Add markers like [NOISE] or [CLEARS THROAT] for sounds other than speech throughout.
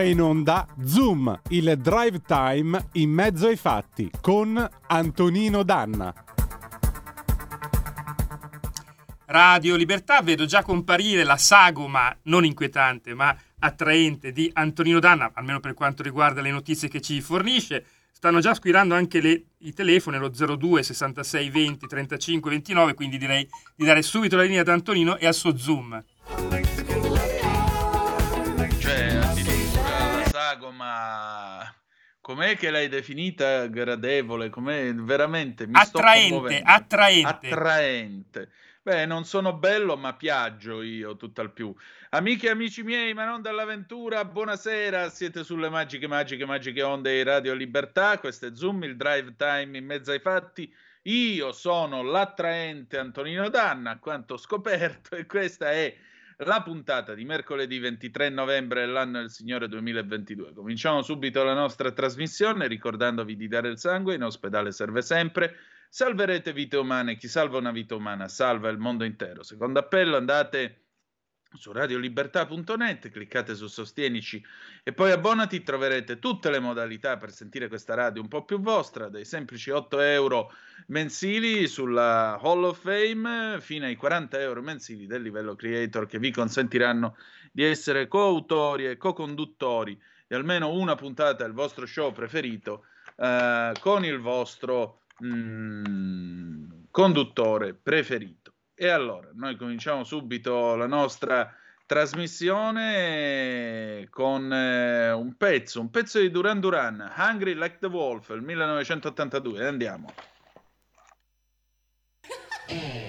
Ora in onda Zoom, il drive time in mezzo ai fatti con Antonino Danna. Radio Libertà, vedo già comparire la sagoma non inquietante ma attraente di Antonino Danna, almeno per quanto riguarda le notizie che ci fornisce. Stanno già squirando anche le, i telefoni, lo 02 66 20 35 29, quindi direi di dare subito la linea ad Antonino e al suo Zoom. Sagoma com'è che l'hai definita gradevole? Com'è veramente mi attraente, attraente. Attraente. Beh, non sono bello, ma piaggio io tutt'al più. Amiche e amici miei, ma non dall'avventura, buonasera. Siete sulle magiche, magiche, magiche onde di Radio Libertà. Questo è Zoom, il drive time in mezzo ai fatti. Io sono l'attraente Antonino Danna, a quanto ho scoperto, e questa è la puntata di mercoledì 23 novembre dell'anno del Signore 2022. Cominciamo subito la nostra trasmissione ricordandovi di dare il sangue, in ospedale serve sempre. Salverete vite umane, chi salva una vita umana salva il mondo intero. Secondo appello andate su radiolibertà.net, cliccate su Sostienici e poi abbonati, troverete tutte le modalità per sentire questa radio un po' più vostra, dai semplici 8 euro mensili sulla Hall of Fame fino ai 40 euro mensili del livello creator che vi consentiranno di essere coautori e co-conduttori di almeno una puntata del vostro show preferito eh, con il vostro mm, conduttore preferito. E allora, noi cominciamo subito la nostra trasmissione con eh, un pezzo, un pezzo di Duran Duran, Hungry Like the Wolf, il 1982. Andiamo. [LAUGHS]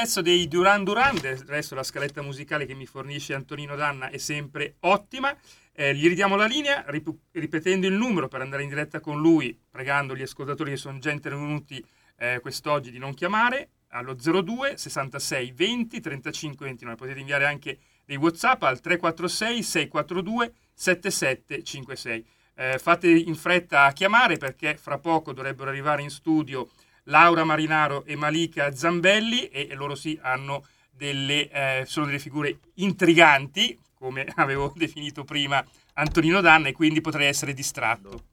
pezzo dei Duran Duran, del resto la scaletta musicale che mi fornisce Antonino Danna è sempre ottima. Eh, gli ridiamo la linea rip- ripetendo il numero per andare in diretta con lui, pregando gli ascoltatori che sono già intervenuti eh, quest'oggi di non chiamare allo 02 66 20 35 29. Potete inviare anche dei WhatsApp al 346 642 7756. Eh, fate in fretta a chiamare perché fra poco dovrebbero arrivare in studio Laura Marinaro e Malika Zambelli e, loro sì hanno delle, eh, sono delle figure intriganti, come [LAUGHS] avevo definito prima Antonino Danna, e quindi potrei essere distratto.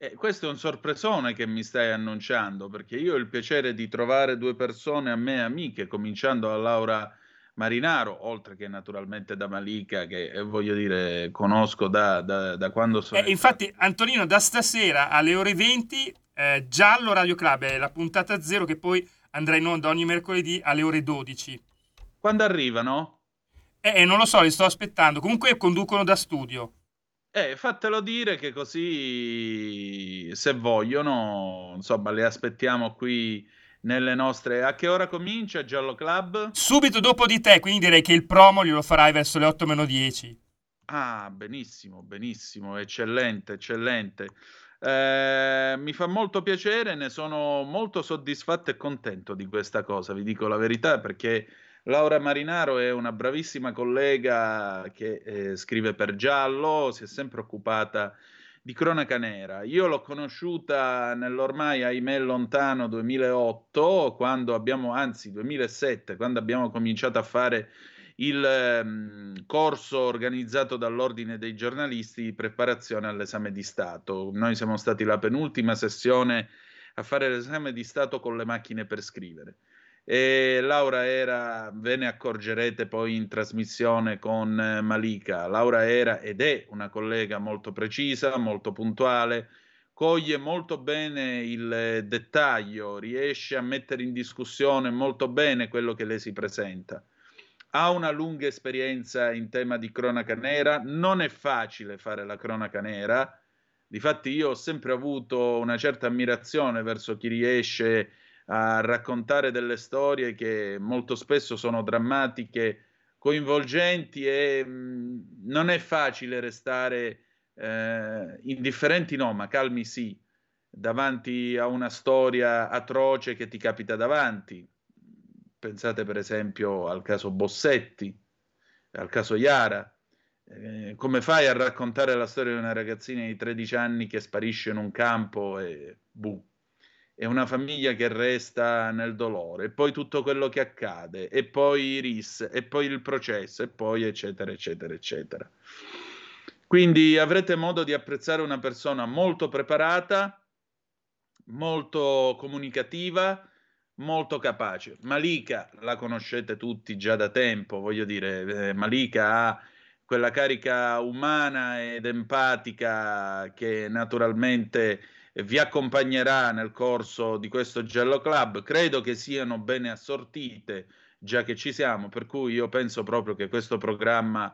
Eh, questo è un sorpresone che mi stai annunciando, perché io ho il piacere di trovare due persone a me amiche, cominciando da Laura Marinaro, oltre che naturalmente da Malika, che eh, voglio dire, conosco da, da, da quando sono. Eh, infatti, Antonino, da stasera alle ore 20, eh, Giallo Radio Club è la puntata zero che poi andrà in onda ogni mercoledì alle ore 12. Quando arrivano? Eh, non lo so, li sto aspettando. Comunque conducono da studio. Eh, fatelo dire che così, se vogliono, insomma, le aspettiamo qui nelle nostre... A che ora comincia Giallo Club? Subito dopo di te, quindi direi che il promo glielo farai verso le 8 meno 10. Ah, benissimo, benissimo, eccellente, eccellente. Eh, mi fa molto piacere, ne sono molto soddisfatto e contento di questa cosa, vi dico la verità, perché Laura Marinaro è una bravissima collega che eh, scrive per Giallo, si è sempre occupata di cronaca nera. Io l'ho conosciuta nell'ormai, ahimè, lontano 2008, quando abbiamo, anzi 2007, quando abbiamo cominciato a fare il um, corso organizzato dall'Ordine dei giornalisti di preparazione all'esame di Stato. Noi siamo stati la penultima sessione a fare l'esame di Stato con le macchine per scrivere. E Laura era, ve ne accorgerete poi in trasmissione con eh, Malika, Laura era ed è una collega molto precisa, molto puntuale, coglie molto bene il dettaglio, riesce a mettere in discussione molto bene quello che le si presenta. Ha una lunga esperienza in tema di cronaca nera, non è facile fare la cronaca nera, difatti io ho sempre avuto una certa ammirazione verso chi riesce a raccontare delle storie che molto spesso sono drammatiche, coinvolgenti e mh, mm, non è facile restare eh, indifferenti, no, ma calmi sì, davanti a una storia atroce che ti capita davanti. Pensate per esempio al caso Bossetti, al caso Iara. Eh, come fai a raccontare la storia di una ragazzina di 13 anni che sparisce in un campo e buh, è una famiglia che resta nel dolore, e poi tutto quello che accade, e poi RIS, e poi il processo, e poi eccetera, eccetera, eccetera. Quindi avrete modo di apprezzare una persona molto preparata, molto comunicativa, molto capace. Malika la conoscete tutti già da tempo, voglio dire, eh, Malika ha quella carica umana ed empatica che naturalmente vi accompagnerà nel corso di questo Gello Club. Credo che siano bene assortite, già che ci siamo, per cui io penso proprio che questo programma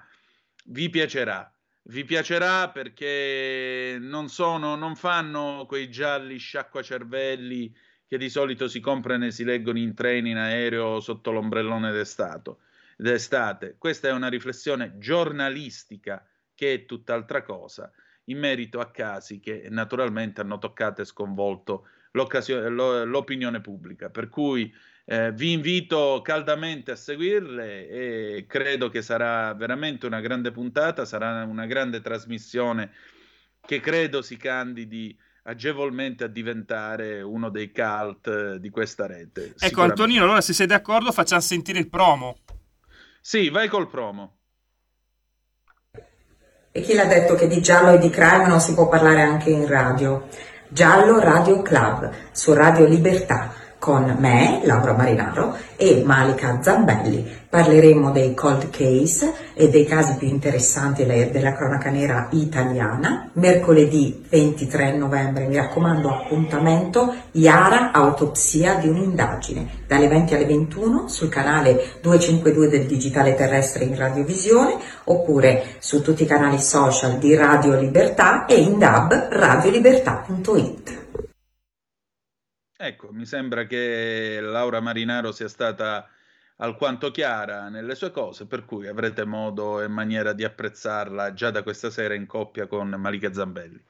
vi piacerà. Vi piacerà perché non sono, non fanno quei gialli sciacquacervelli che di solito si comprano e si leggono in treni, in aereo, sotto l'ombrellone d'estate. Questa è una riflessione giornalistica che è tutt'altra cosa in merito a casi che naturalmente hanno toccato e sconvolto l'opinione pubblica. Per cui eh, vi invito caldamente a seguirle e credo che sarà veramente una grande puntata, sarà una grande trasmissione che credo si candidi agevolmente a diventare uno dei cult di questa rete. Ecco Antonino, allora se sei d'accordo facciamo sentire il promo. Sì, vai col promo. E chi l'ha detto che di giallo e di crime non si può parlare anche in radio? Giallo Radio Club su Radio Libertà con me, Laura Marinaro, e Malika Zambelli. Parleremo dei cold case e dei casi più interessanti della cronaca nera italiana. Mercoledì 23 novembre, mi raccomando, appuntamento Iara Autopsia di un'indagine, dalle 20 alle 21 sul canale 252 del Digitale Terrestre in Radiovisione, oppure su tutti i canali social di Radio Libertà e in dub radiolibertà.it. Ecco, mi sembra che Laura Marinaro sia stata alquanto chiara nelle sue cose, per cui avrete modo e maniera di apprezzarla già da questa sera in coppia con Malika Zambelli.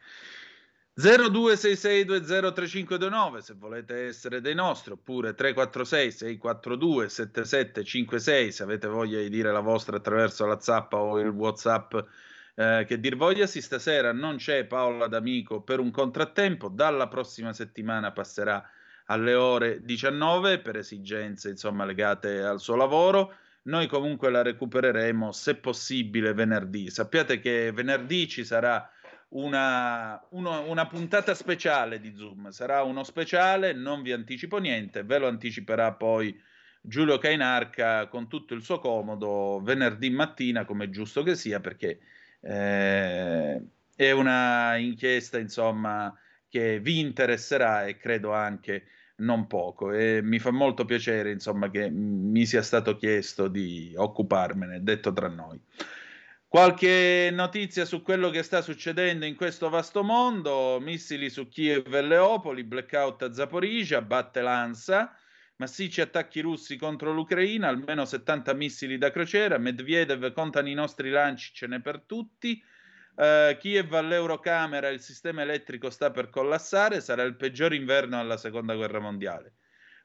0266203529 se volete essere dei nostri oppure 346 642 7756 se avete voglia di dire la vostra attraverso la zappa o il whatsapp eh, che dir vogliasi stasera non c'è Paola D'Amico per un contrattempo dalla prossima settimana passerà alle ore 19 per esigenze insomma legate al suo lavoro. Noi comunque la recupereremo se possibile venerdì. Sappiate che venerdì ci sarà una, uno, una, puntata speciale di Zoom. Sarà uno speciale, non vi anticipo niente, ve lo anticiperà poi Giulio Cainarca con tutto il suo comodo venerdì mattina, come giusto che sia, perché eh, è una inchiesta, insomma, che vi interesserà e credo anche non poco. E mi fa molto piacere insomma che mi sia stato chiesto di occuparmene, detto tra noi. Qualche notizia su quello che sta succedendo in questo vasto mondo, missili su Kiev e Leopoli, blackout a Zaporizhia, batte l'ANSA, massicci attacchi russi contro l'Ucraina, almeno 70 missili da crociera, Medvedev contano i nostri lanci, ce n'è per tutti, Uh, Kiev all'Eurocamera, il sistema elettrico sta per collassare, sarà il peggior inverno alla seconda guerra mondiale.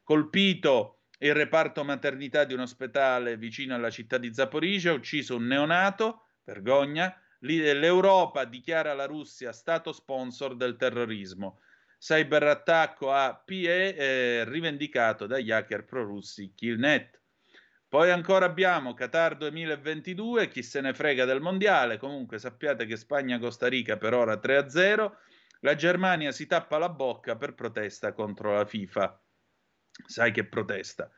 Colpito il reparto maternità di un ospedale vicino alla città di Zaporizia, ucciso un neonato, vergogna. L'Europa dichiara la Russia stato sponsor del terrorismo. Cyberattacco a PE eh, rivendicato dagli hacker prorussi Killnet. Poi ancora abbiamo Qatar 2022, chi se ne frega del mondiale, comunque sappiate che Spagna-Costa Rica per ora 3-0, la Germania si tappa la bocca per protesta contro la FIFA. Sai che protesta.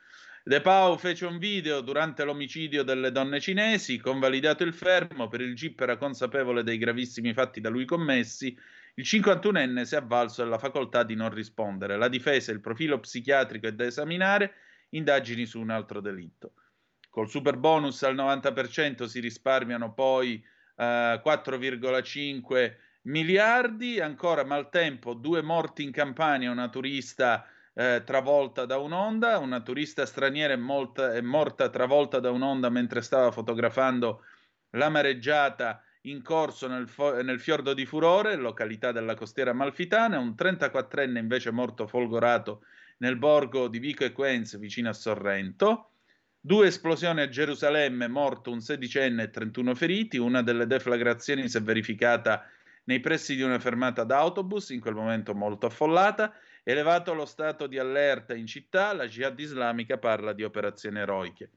De Pau fece un video durante l'omicidio delle donne cinesi, convalidato il fermo, per il GIP era consapevole dei gravissimi fatti da lui commessi, il 51enne si è avvalso della facoltà di non rispondere. La difesa, il profilo psichiatrico è da esaminare, indagini su un altro delitto. Col super bonus al 90% si risparmiano poi eh, 4,5 miliardi. Ancora maltempo, due morti in Campania, una turista eh, travolta da un'onda, una turista straniera è, molta, è morta travolta da un'onda mentre stava fotografando la mareggiata in corso nel, fo- nel, fiordo di Furore, località della costiera malfitana, un 34enne invece morto folgorato nel borgo di Vico e Quenz vicino a Sorrento. Due esplosioni a Gerusalemme, morto un sedicenne e 31 feriti. Una delle deflagrazioni si è verificata nei pressi di una fermata d'autobus, in quel momento molto affollata. Elevato lo stato di allerta in città, la Jihad islamica parla di operazioni eroiche.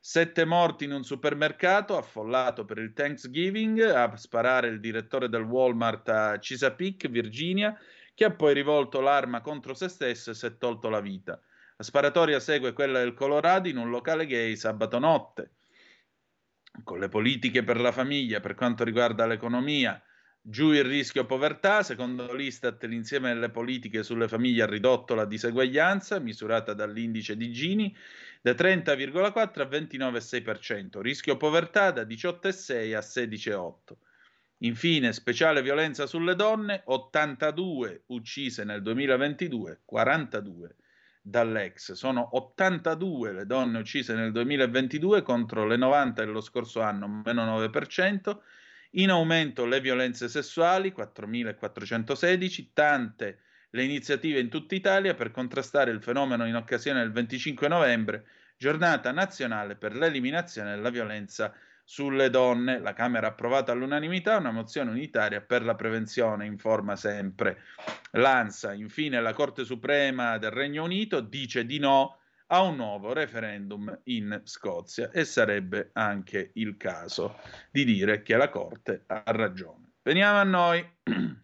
Sette morti in un supermercato affollato per il Thanksgiving, a sparare il direttore del Walmart a Chesapeake, Virginia, che ha poi rivolto l'arma contro se stesso e si è tolto la vita. Sparatoria segue quella del Colorado in un locale gay sabato notte. Con le politiche per la famiglia, per quanto riguarda l'economia, giù il rischio povertà, secondo l'Istat l'insieme delle politiche sulle famiglie ha ridotto la diseguaglianza, misurata dall'indice di Gini, da 30,4 a 29,6%, rischio povertà da 18,6 a 16,8%. Infine, speciale violenza sulle donne, 82 uccise nel 2022, 42 dall'ex. Sono 82 le donne uccise nel 2022 contro le 90 dello scorso anno, meno 9%. In aumento le violenze sessuali, 4.416, tante le iniziative in tutta Italia per contrastare il fenomeno in occasione del 25 novembre, giornata nazionale per l'eliminazione della violenza sessuale sulle donne. La Camera ha approvato all'unanimità una mozione unitaria per la prevenzione, informa sempre l'ANSA. Infine la Corte Suprema del Regno Unito dice di no a un nuovo referendum in Scozia e sarebbe anche il caso di dire che la Corte ha ragione. Veniamo a noi. [CLEARS THROAT]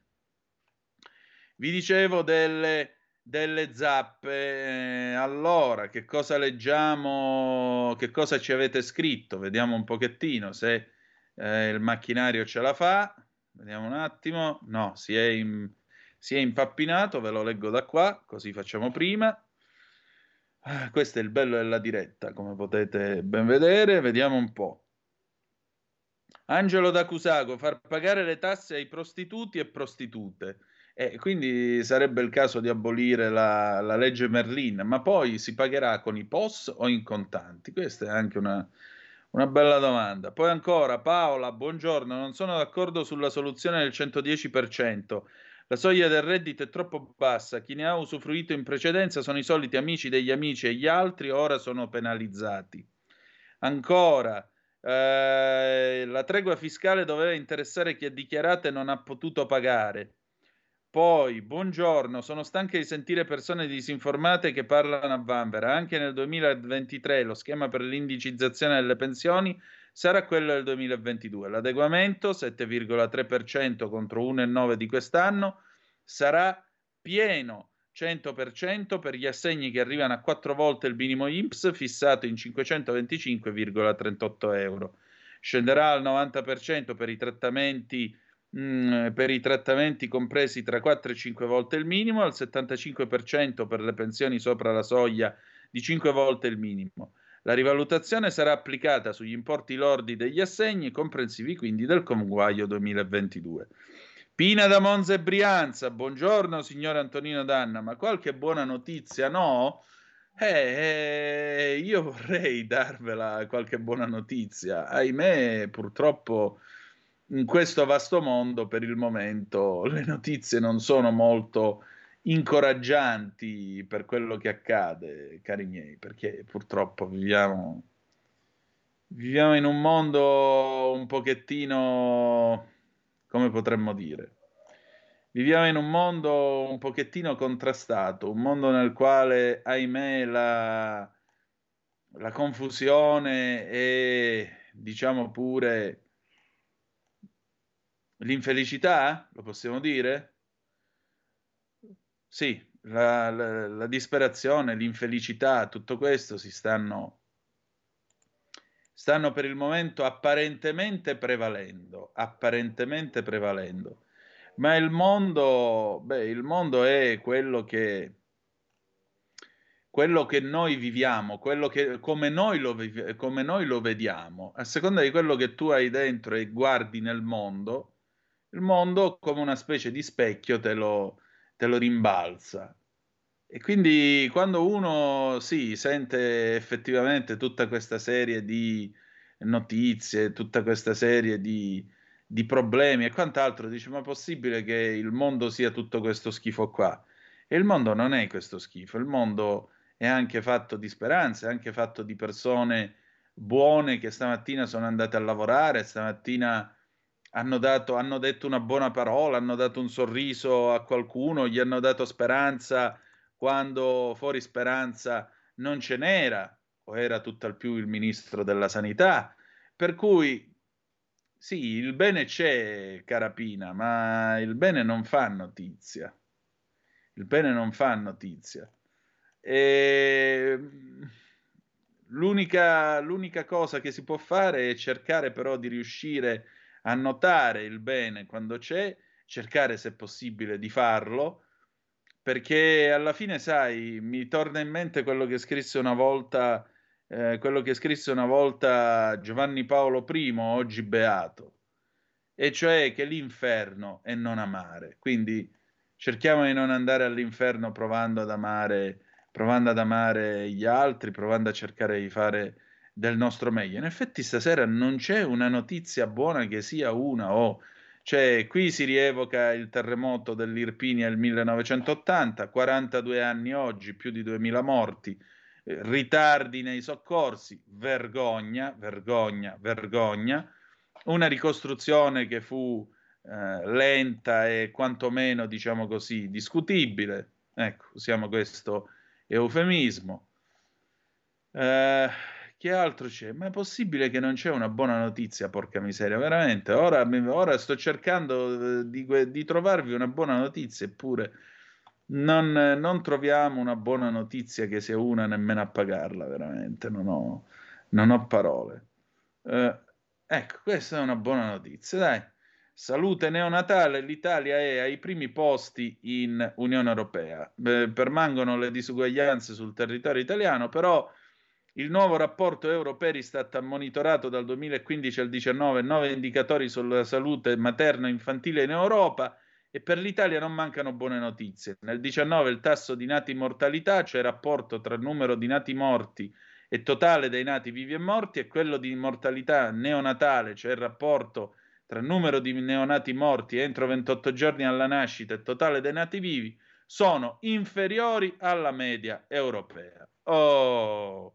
Vi dicevo delle delle zappe. Eh, allora, che cosa leggiamo? Che cosa ci avete scritto? Vediamo un pochettino se eh, il macchinario ce la fa. Vediamo un attimo. No, si è, in, si è impappinato, ve lo leggo da qua, così facciamo prima. Ah, questo è il bello della diretta, come potete ben vedere. Vediamo un po'. Angelo da Cusago, far pagare le tasse ai prostituti e prostitute E quindi sarebbe il caso di abolire la, la, legge Merlin, ma poi si pagherà con i POS o in contanti? Questa è anche una, una bella domanda. Poi ancora, Paola, buongiorno, non sono d'accordo sulla soluzione del 110%. La soglia del reddito è troppo bassa, chi ne ha usufruito in precedenza sono i soliti amici degli amici e gli altri ora sono penalizzati. Ancora, eh, la tregua fiscale doveva interessare chi ha dichiarato e non ha potuto pagare. Poi, buongiorno, sono stanca di sentire persone disinformate che parlano a vanvera. Anche nel 2023 lo schema per l'indicizzazione delle pensioni sarà quello del 2022. L'adeguamento, 7,3% contro 1,9% di quest'anno, sarà pieno 100% per gli assegni che arrivano a quattro volte il minimo INPS fissato in 525,38 euro. Scenderà al 90% per i trattamenti Mm, per i trattamenti compresi tra 4 e 5 volte il minimo, al 75% per le pensioni sopra la soglia di 5 volte il minimo. La rivalutazione sarà applicata sugli importi lordi degli assegni, comprensivi quindi del conguaglio 2022. Pina da Monza e Brianza, buongiorno signore Antonino Danna, ma qualche buona notizia no? Eh, eh, io vorrei darvela qualche buona notizia, ahimè purtroppo in questo vasto mondo per il momento le notizie non sono molto incoraggianti per quello che accade, cari miei, perché purtroppo viviamo, viviamo in un mondo un pochettino, come potremmo dire, viviamo in un mondo un pochettino contrastato, un mondo nel quale, ahimè, la, la confusione e, diciamo pure, L'infelicità? Lo possiamo dire? Sì, la, la, la disperazione, l'infelicità, tutto questo si stanno stanno per il momento apparentemente prevalendo, apparentemente prevalendo. Ma il mondo, beh, il mondo è quello che, quello che noi viviamo, che, come, noi lo, come noi lo vediamo, a seconda di quello che tu hai dentro e guardi nel mondo, il mondo come una specie di specchio te lo, te lo rimbalza. E quindi quando uno sì, sente effettivamente tutta questa serie di notizie, tutta questa serie di, di problemi e quant'altro, dice ma è possibile che il mondo sia tutto questo schifo qua? E il mondo non è questo schifo, il mondo è anche fatto di speranze, è anche fatto di persone buone che stamattina sono andate a lavorare, stamattina hanno, dato, hanno detto una buona parola, hanno dato un sorriso a qualcuno, gli hanno dato speranza quando fuori speranza non ce n'era, o era tutt'al più il ministro della sanità. Per cui sì, il bene c'è, carapina, ma il bene non fa notizia. Il bene non fa notizia. E... L'unica, l'unica cosa che si può fare è cercare però di riuscire a annotare il bene quando c'è, cercare se possibile di farlo, perché alla fine, sai, mi torna in mente quello che scrisse una volta, eh, quello che scrisse una volta Giovanni Paolo I, oggi beato, e cioè che l'inferno è non amare. Quindi cerchiamo di non andare all'inferno provando ad amare, provando ad amare gli altri, provando a cercare di fare del nostro meglio. In effetti stasera non c'è una notizia buona che sia una o... Oh, cioè, qui si rievoca il terremoto dell'Irpinia del 1980, 42 anni oggi, più di 2000 morti, eh, ritardi nei soccorsi, vergogna, vergogna, vergogna, una ricostruzione che fu eh, lenta e quantomeno, diciamo così, discutibile. Ecco, usiamo questo eufemismo. Eh, che altro c'è? Ma è possibile che non c'è una buona notizia, porca miseria, veramente. Ora, ora sto cercando eh, di, di, trovarvi una buona notizia, eppure non, non, troviamo una buona notizia che sia una nemmeno a pagarla, veramente. Non ho, non ho parole. Eh, ecco, questa è una buona notizia, dai. Salute neonatale, l'Italia è ai primi posti in Unione Europea. Beh, permangono le disuguaglianze sul territorio italiano, però il nuovo rapporto Europeristat ha monitorato dal 2015 al 2019 nove indicatori sulla salute materno-infantile in Europa E per l'Italia non mancano buone notizie. Nel 19 il tasso di nati mortalità, cioè rapporto tra il numero di nati morti e totale dei nati vivi e morti, e quello di mortalità neonatale, cioè il rapporto tra il numero di neonati morti entro 28 giorni alla nascita e totale dei nati vivi, sono inferiori alla media europea. Oh,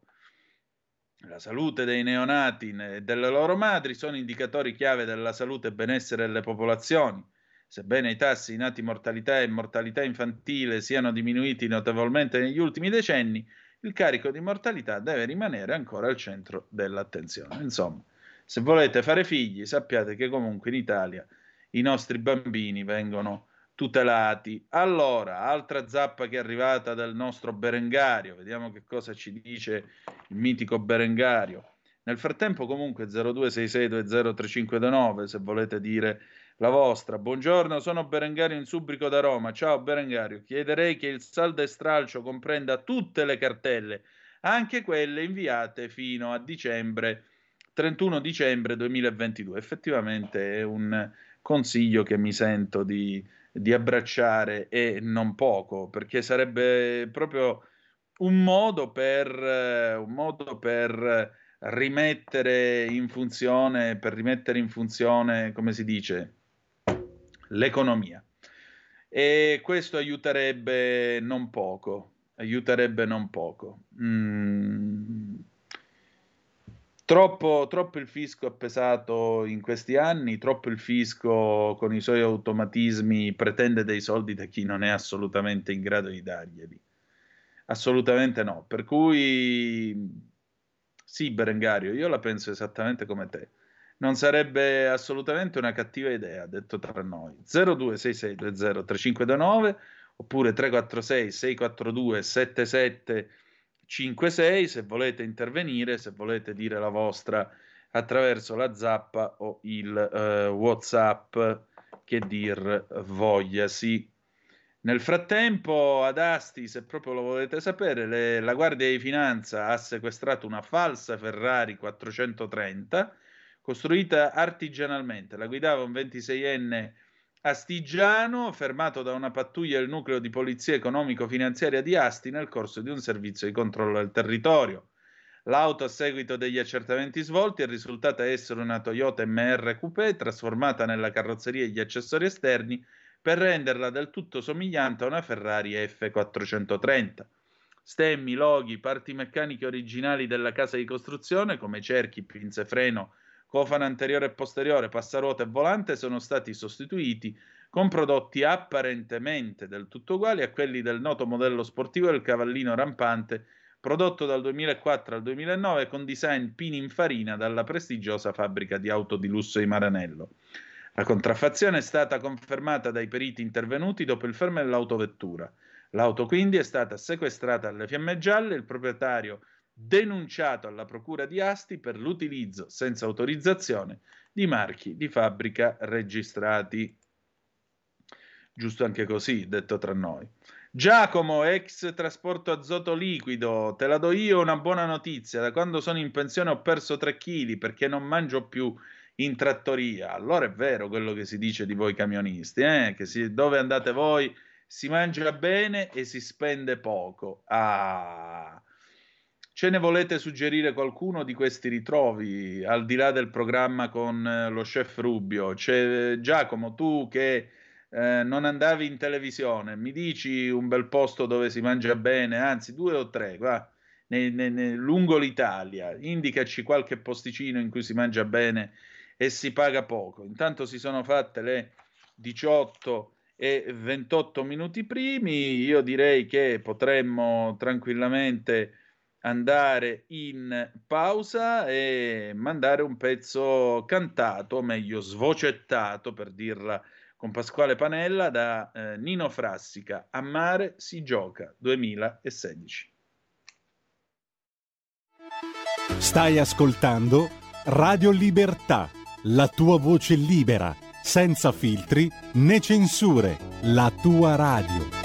la salute dei neonati e delle loro madri sono indicatori chiave della salute e benessere delle popolazioni. Sebbene i tassi di nati mortalità e mortalità infantile siano diminuiti notevolmente negli ultimi decenni, il carico di mortalità deve rimanere ancora al centro dell'attenzione. Insomma, se volete fare figli, sappiate che comunque in Italia i nostri bambini vengono tutelati. Allora, altra zappa che è arrivata dal nostro Berengario, vediamo che cosa ci dice il mitico Berengario. Nel frattempo comunque 0266203529 se volete dire la vostra. Buongiorno, sono Berengario in Subrico da Roma. Ciao Berengario, chiederei che il saldo e stralcio comprenda tutte le cartelle, anche quelle inviate fino a dicembre 31 dicembre 2022. Effettivamente è un consiglio che mi sento di di abbracciare e non poco, perché sarebbe proprio un modo per, un modo per rimettere in funzione, per rimettere in funzione, come si dice, l'economia. E questo aiuterebbe non poco, aiuterebbe non poco. Mm Troppo, troppo, il fisco ha pesato in questi anni, troppo il fisco con i suoi automatismi pretende dei soldi da chi non è assolutamente in grado di darglieli. Assolutamente no. Per cui sì, Berengario, io la penso esattamente come te. Non sarebbe assolutamente una cattiva idea, detto tra noi. 0266203529 oppure 346 642 77 56 se volete intervenire, se volete dire la vostra attraverso la zappa o il uh, WhatsApp che dir vogliasi. Nel frattempo, ad Asti, se proprio lo volete sapere, le, la Guardia di Finanza ha sequestrato una falsa Ferrari 430 costruita artigianalmente. La guidava un 26enne Astigiano, fermato da una pattuglia del nucleo di polizia economico-finanziaria di Asti nel corso di un servizio di controllo del territorio. L'auto, a seguito degli accertamenti svolti, è risultata essere una Toyota MR Coupé trasformata nella carrozzeria e gli accessori esterni per renderla del tutto somigliante a una Ferrari F430. Stemmi, loghi, parti meccaniche originali della casa di costruzione, come cerchi, pinze freno, cofano anteriore e posteriore, passaruota e volante sono stati sostituiti con prodotti apparentemente del tutto uguali a quelli del noto modello sportivo del cavallino rampante prodotto dal 2004 al 2009 con design pininfarina dalla prestigiosa fabbrica di auto di lusso di Maranello. La contraffazione è stata confermata dai periti intervenuti dopo il fermo dell'autovettura. L'auto quindi è stata sequestrata alle fiamme gialle, il proprietario denunciato alla Procura di Asti per l'utilizzo senza autorizzazione di marchi di fabbrica registrati. Giusto anche così, detto tra noi. Giacomo, ex trasporto azoto liquido, te la do io una buona notizia. Da quando sono in pensione ho perso 3 kg perché non mangio più in trattoria. Allora è vero quello che si dice di voi camionisti, eh? che si, dove andate voi si mangia bene e si spende poco. Ah, Ce ne volete suggerire qualcuno di questi ritrovi, al di là del programma con eh, lo chef Rubio? C'è Giacomo, tu che eh, non andavi in televisione, mi dici un bel posto dove si mangia bene, anzi due o tre, va, ne, ne, ne, lungo l'Italia, indicaci qualche posticino in cui si mangia bene e si paga poco. Intanto si sono fatte le 18 e 28 minuti primi, io direi che potremmo tranquillamente andare in pausa e mandare un pezzo cantato, o meglio svocettato per dirla con Pasquale Panella da eh, Nino Frassica. A mare si gioca 2016. Stai ascoltando Radio Libertà, la tua voce libera, senza filtri né censure, la tua radio.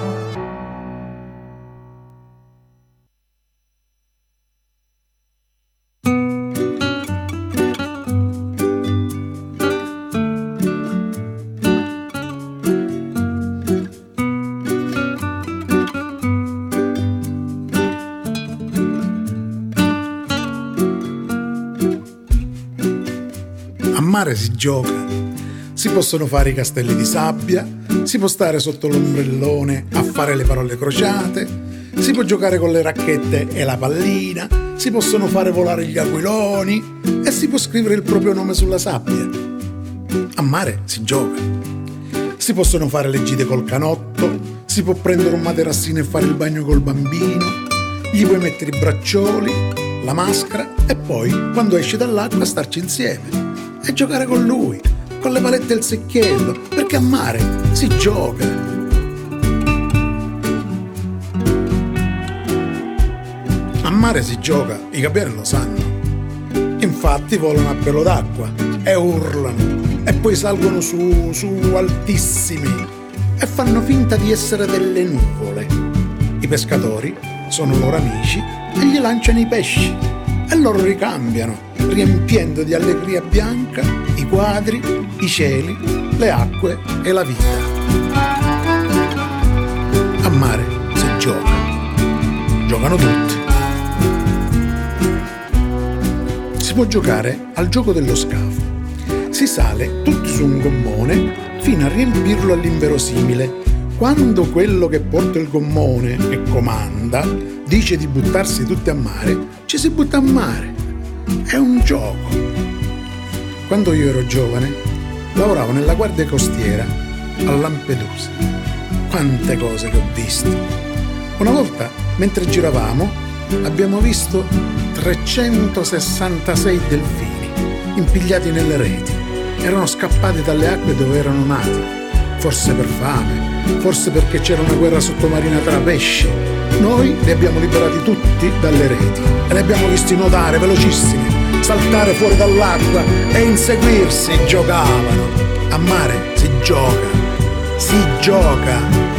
Mare si gioca, si possono fare i castelli di sabbia, si può stare sotto l'ombrellone a fare le parole crociate, si può giocare con le racchette e la pallina, si possono fare volare gli aquiloni e si può scrivere il proprio nome sulla sabbia. A mare si gioca. Si possono fare le gite col canotto, si può prendere un materassino e fare il bagno col bambino, gli puoi mettere i braccioli, la maschera e poi, quando esci dall'acqua, starci insieme e giocare con lui, con le palette e il secchiello, perché a mare si gioca. A mare si gioca, i gabbiani lo sanno. Infatti volano a pelo d'acqua e urlano e poi salgono su, su altissimi e fanno finta di essere delle nuvole. I pescatori sono loro amici e gli lanciano i pesci e loro ricambiano, riempiendo di allegria bianca i quadri, i cieli, le acque e la vita. A mare si gioca, giocano tutti. Si può giocare al gioco dello scafo. Si sale tutti su un gommone fino a riempirlo all'inverosimile. Quando quello che porta il gommone e comanda dice di buttarsi tutti a mare, ci si butta a mare. È un gioco. Quando io ero giovane, lavoravo nella guardia costiera a Lampedusa. Quante cose che ho visto. Una volta, mentre giravamo, abbiamo visto 366 delfini impigliati nelle reti. Erano scappati dalle acque dove erano nati, forse per fame, forse perché c'era una guerra sottomarina tra pesci. Noi li abbiamo liberati tutti dalle reti e li abbiamo visti nuotare velocissimi, saltare fuori dall'acqua e inseguirsi. Giocavano. A mare si gioca, si gioca.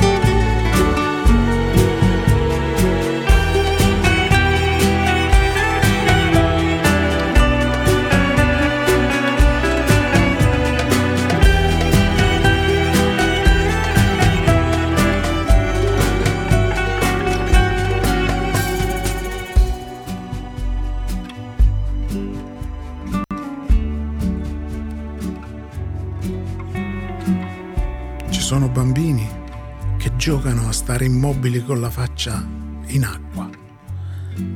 Bambini che giocano a stare immobili con la faccia in acqua,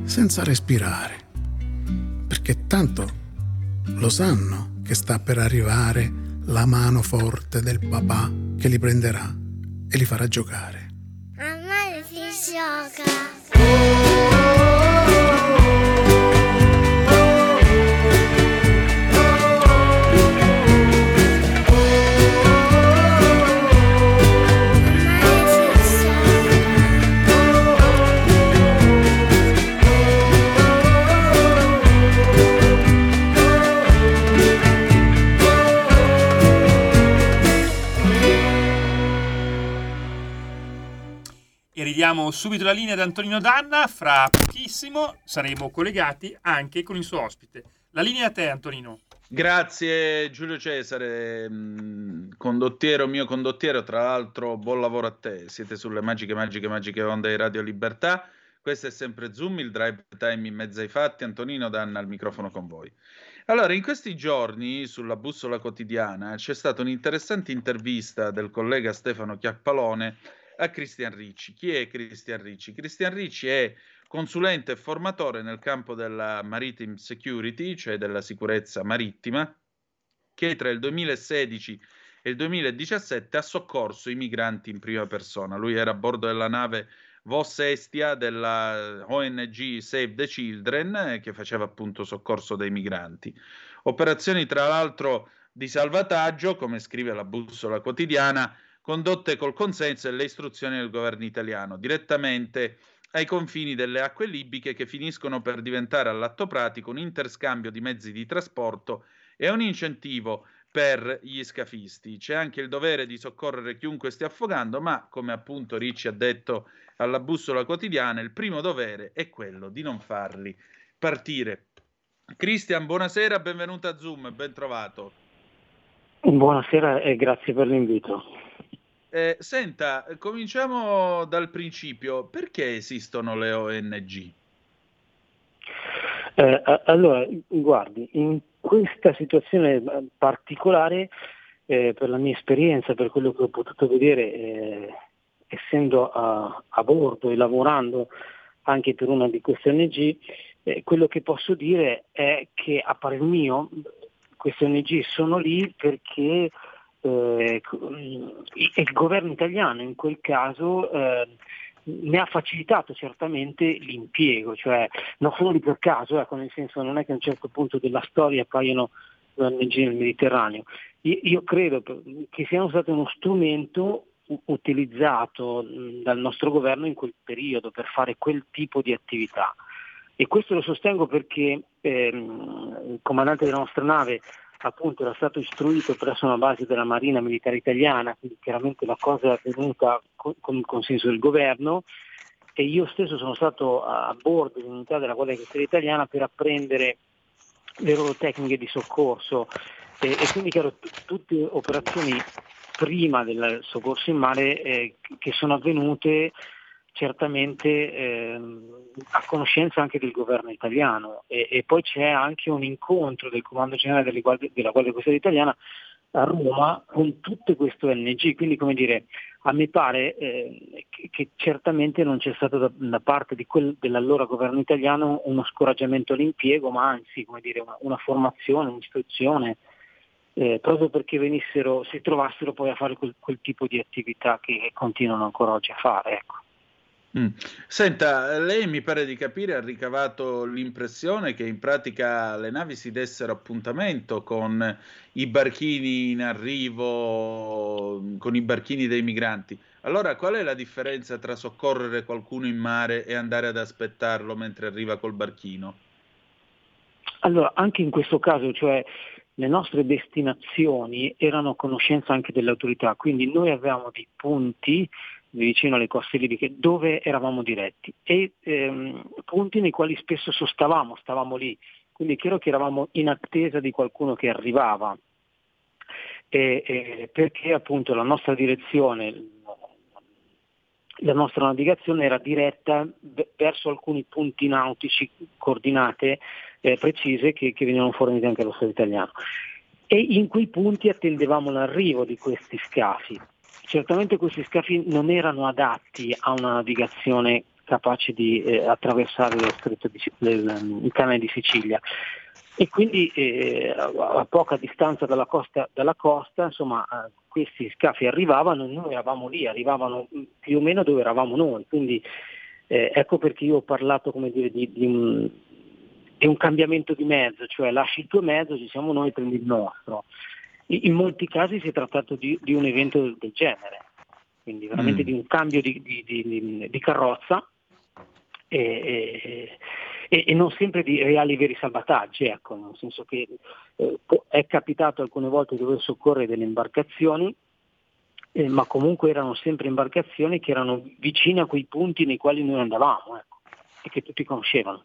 senza respirare, perché tanto lo sanno che sta per arrivare la mano forte del papà che li prenderà e li farà giocare. A mare si gioca. Ridiamo subito la linea ad Antonino Danna. Fra pochissimo saremo collegati anche con il suo ospite. La linea a te, Antonino. Grazie Giulio Cesare, mh, condottiero, mio condottiero, tra l'altro buon lavoro a te, siete sulle magiche, magiche, magiche onde di Radio Libertà, questo è sempre Zoom, il drive time in mezzo ai fatti, Antonino Danna al microfono con voi. Allora, in questi giorni sulla bussola quotidiana c'è stata un'interessante intervista del collega Stefano Chiappalone a Cristian Ricci. Chi è Cristian Ricci? Cristian Ricci è consulente e formatore nel campo della maritime security, cioè della sicurezza marittima, che tra il 2016 e il 2017 ha soccorso i migranti in prima persona. Lui era a bordo della nave Vos Estia della ONG Save the Children eh, che faceva appunto soccorso dei migranti. Operazioni tra l'altro di salvataggio, come scrive la bussola quotidiana, condotte col consenso e le istruzioni del governo italiano, direttamente ai confini delle acque libiche che finiscono per diventare all'atto pratico un interscambio di mezzi di trasporto e un incentivo per gli scafisti. C'è anche il dovere di soccorrere chiunque stia affogando, ma come appunto Ricci ha detto alla bussola quotidiana, il primo dovere è quello di non farli partire. Cristian, buonasera, benvenuto a Zoom, ben trovato. Buonasera e grazie per l'invito. Eh, senta, cominciamo dal principio. Perché esistono le ONG? Eh, allora, guardi, in questa situazione particolare, eh, per la mia esperienza, per quello che ho potuto vedere, eh, essendo a, a, bordo e lavorando anche per una di queste ONG, eh, quello che posso dire è che a parer mio queste ONG sono lì perché eh, il governo italiano in quel caso eh, ne ha facilitato certamente l'impiego, cioè non solo lì per caso, ecco, nel senso non è che a un certo punto della storia appaiono ONG nel Mediterraneo. Io, credo che siano state uno strumento utilizzato dal nostro governo in quel periodo per fare quel tipo di attività. E questo lo sostengo perché ehm, il comandante della nostra nave appunto era stato istruito presso una base della Marina Militare Italiana, quindi chiaramente la cosa è avvenuta con, il consenso del governo e io stesso sono stato a bordo di un'unità della Guardia Costiera Italiana per apprendere le loro tecniche di soccorso. E, e quindi chiaro t- tutte operazioni prima del soccorso in mare eh, che sono avvenute certamente eh, a conoscenza anche del governo italiano e, e, poi c'è anche un incontro del comando generale guardie, della Guardia Costiera Italiana a Roma con tutte queste ONG, quindi come dire, a me pare eh, che, che, certamente non c'è stato da, da parte quel, dell'allora governo italiano uno scoraggiamento all'impiego, ma anzi come dire, una, una formazione, un'istruzione, eh, proprio perché venissero, si trovassero poi a fare quel, quel tipo di attività che continuano ancora oggi a fare. Ecco. Mm. Senta, lei mi pare di capire ha ricavato l'impressione che in pratica le navi si dessero appuntamento con i barchini in arrivo, con i barchini dei migranti. Allora, qual è la differenza tra soccorrere qualcuno in mare e andare ad aspettarlo mentre arriva col barchino? Allora, anche in questo caso, cioè le nostre destinazioni erano a conoscenza anche delle autorità, quindi noi avevamo dei punti vicino alle coste libiche, dove eravamo diretti. E ehm, punti nei quali spesso sostavamo, stavamo lì, quindi è chiaro che eravamo in attesa di qualcuno che arrivava, e, e perché appunto la nostra direzione, la nostra navigazione era diretta verso alcuni punti nautici, coordinate eh, precise che, che venivano fornite anche allo Stato italiano. E in quei punti attendevamo l'arrivo di questi scafi Certamente questi scafi non erano adatti a una navigazione capace di eh, attraversare lo stretto di, del, il canale di Sicilia. E quindi eh, a poca distanza dalla costa, dalla costa insomma, eh, questi scafi arrivavano e noi eravamo lì, arrivavano più o meno dove eravamo noi, quindi eh, ecco perché io ho parlato dire, di, di, un, di, un, cambiamento di mezzo, cioè lasci il tuo mezzo, ci siamo noi, prendi il nostro in molti casi si è trattato di, di un evento del genere, quindi veramente mm. di un cambio di, di, di carrozza e, e, e, non sempre di reali veri salvataggi, ecco, nel senso che eh, è capitato alcune volte di dover soccorrere delle imbarcazioni, eh, ma comunque erano sempre imbarcazioni che erano vicine a quei punti nei quali noi andavamo ecco, e che tutti conoscevano.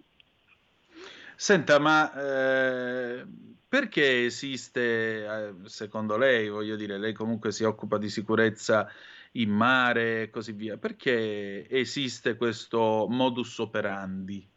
Senta, ma eh, perché esiste, eh, secondo lei, voglio dire, lei comunque si occupa di sicurezza in mare e così via, perché esiste questo modus operandi?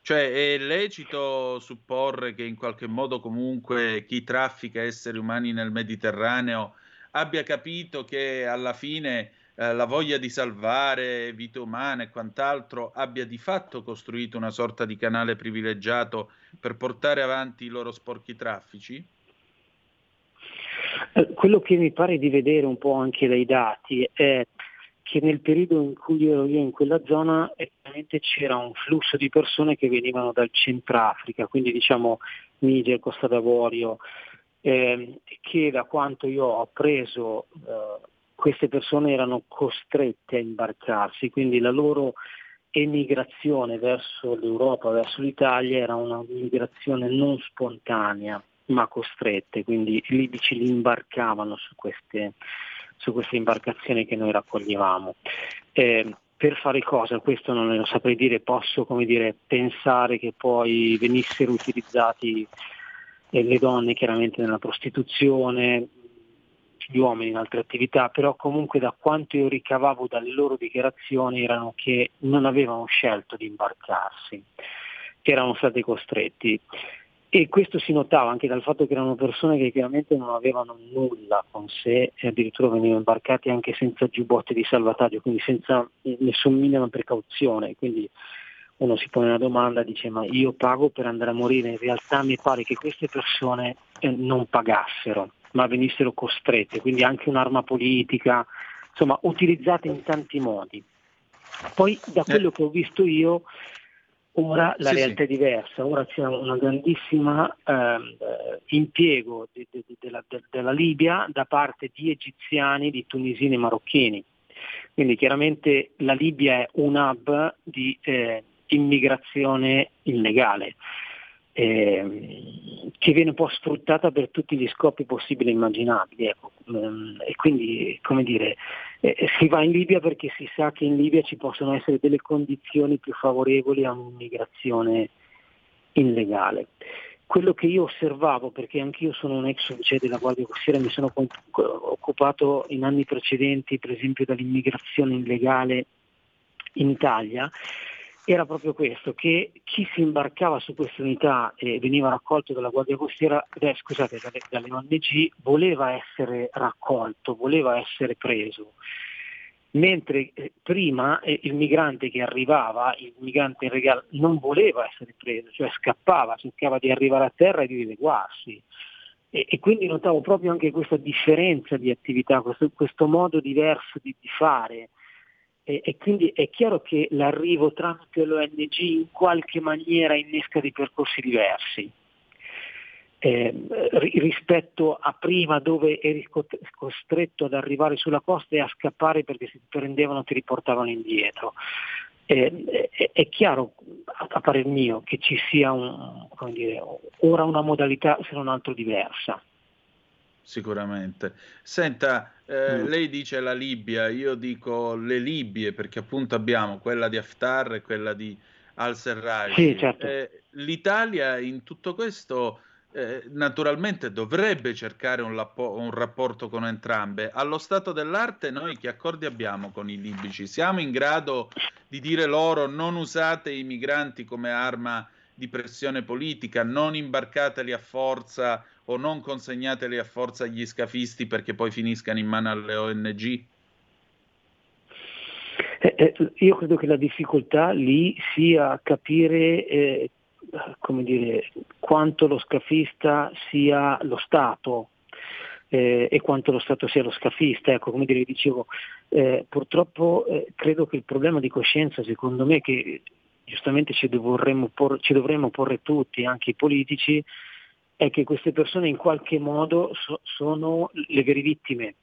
Cioè è lecito supporre che in qualche modo comunque chi traffica esseri umani nel Mediterraneo abbia capito che alla fine eh, la voglia di salvare vite umane e quant'altro abbia di fatto costruito una sorta di canale privilegiato per portare avanti i loro sporchi traffici? Eh, quello che mi pare di vedere un po' anche dai dati è che nel periodo in cui ero io in quella zona c'era un flusso di persone che venivano dal Centrafrica, quindi diciamo Niger, Costa d'Avorio, eh, che da quanto io ho appreso eh, queste persone erano costrette a imbarcarsi, quindi la loro emigrazione verso l'Europa, verso l'Italia era una migrazione non spontanea ma costrette, quindi i libici li imbarcavano su queste, su queste imbarcazioni che noi raccoglievamo. Eh, per fare cosa? Questo non lo saprei dire, posso dire, pensare che poi venissero utilizzati eh, le donne chiaramente nella prostituzione, gli uomini in altre attività, però comunque da quanto io ricavavo dalle loro dichiarazioni erano che non avevano scelto di imbarcarsi, erano stati costretti. E questo si notava anche dal fatto che erano persone che chiaramente non avevano nulla con sé e addirittura venivano imbarcati anche senza giubbotti di salvataggio, quindi senza nessun minima precauzione. Quindi uno si pone una domanda dice ma io pago per andare a morire, in realtà mi pare che queste persone eh, non pagassero ma venissero costrette, quindi anche un'arma politica, insomma utilizzate in tanti modi. Poi da quello eh. che ho visto io, ora la sì, realtà sì. è diversa, ora c'è un grandissimo eh, impiego de, de, de, della, della Libia da parte di egiziani, di tunisini e marocchini. Quindi chiaramente la Libia è un hub di eh, immigrazione illegale eh, che viene un po' sfruttata per tutti gli scopi possibili e immaginabili. Ecco. Ehm, e quindi, come dire, eh, si va in Libia perché si sa che in Libia ci possono essere delle condizioni più favorevoli a un'immigrazione illegale. Quello che io osservavo, perché anch'io sono un ex ufficiale della Guardia Costiera, mi sono occupato in anni precedenti, per esempio, dall'immigrazione illegale in Italia, era proprio questo, che chi si imbarcava su queste unità e veniva raccolto dalla Guardia Costiera, eh, scusate, dalle, dalle ONG, voleva essere raccolto, voleva essere preso. Mentre eh, prima eh, il migrante che arrivava, il migrante in regalo, non voleva essere preso, cioè scappava, cercava di arrivare a terra e di rileguarsi. E, e quindi notavo proprio anche questa differenza di attività, questo, questo modo diverso di, di fare e, e, quindi è chiaro che l'arrivo tramite l'ONG in qualche maniera innesca dei percorsi diversi eh, rispetto a prima dove eri costretto ad arrivare sulla costa e a scappare perché se ti prendevano ti riportavano indietro. Eh, è, è, chiaro, a, parer mio, che ci sia un, dire, ora una modalità se non altro diversa sicuramente. Senta, eh, mm. lei dice la Libia, io dico le Libie perché appunto abbiamo quella di Haftar e quella di al-Serraj. Sì, certo. eh, L'Italia in tutto questo eh, naturalmente dovrebbe cercare un, lapo- un, rapporto con entrambe. Allo stato dell'arte noi che accordi abbiamo con i libici? Siamo in grado di dire loro non usate i migranti come arma di pressione politica, non imbarcateli a forza o non consegnateli a forza agli scafisti perché poi finiscano in mano alle ONG? Eh, eh, io credo che la difficoltà lì sia capire eh, dire, quanto lo scafista sia lo Stato eh, e quanto lo Stato sia lo scafista. Ecco, come dire, dicevo, eh, purtroppo eh, credo che il problema di coscienza, secondo me, che giustamente ci, por- ci dovremmo porre tutti, anche i politici, è che queste persone in qualche modo so- sono le vere vittime,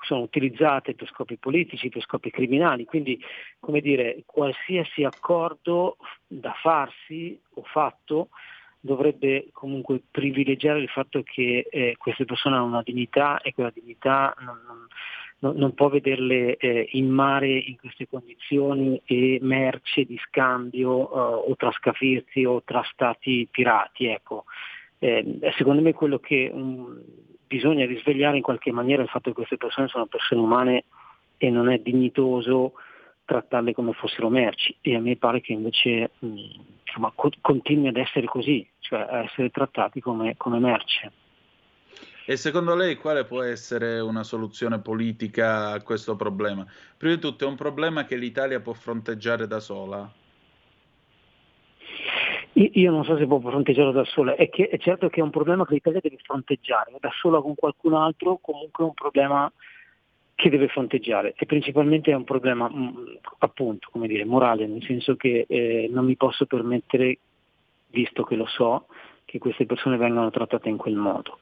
sono utilizzate per scopi politici, per scopi criminali, quindi come dire, qualsiasi accordo da farsi o fatto dovrebbe comunque privilegiare il fatto che eh, queste persone hanno una dignità e quella dignità non, non no, non può vederle eh, in mare in queste condizioni e merce di scambio eh, o tra scafisti o tra stati pirati. Ecco. Eh, secondo me quello che um, bisogna risvegliare in qualche maniera è il fatto che queste persone sono persone umane e non è dignitoso trattarle come fossero merci e a me pare che invece mh, insomma, co- continui ad essere così, cioè a essere trattati come, come merce. E secondo lei quale può essere una soluzione politica a questo problema? Prima di tutto è un problema che l'Italia può fronteggiare da sola? Io, non so se può fronteggiarlo da sola, è, che, è certo che è un problema che l'Italia deve fronteggiare, da sola con qualcun altro comunque è un problema che deve fronteggiare e principalmente è un problema mh, appunto, come dire, morale, nel senso che eh, non mi posso permettere, visto che lo so, che queste persone vengano trattate in quel modo,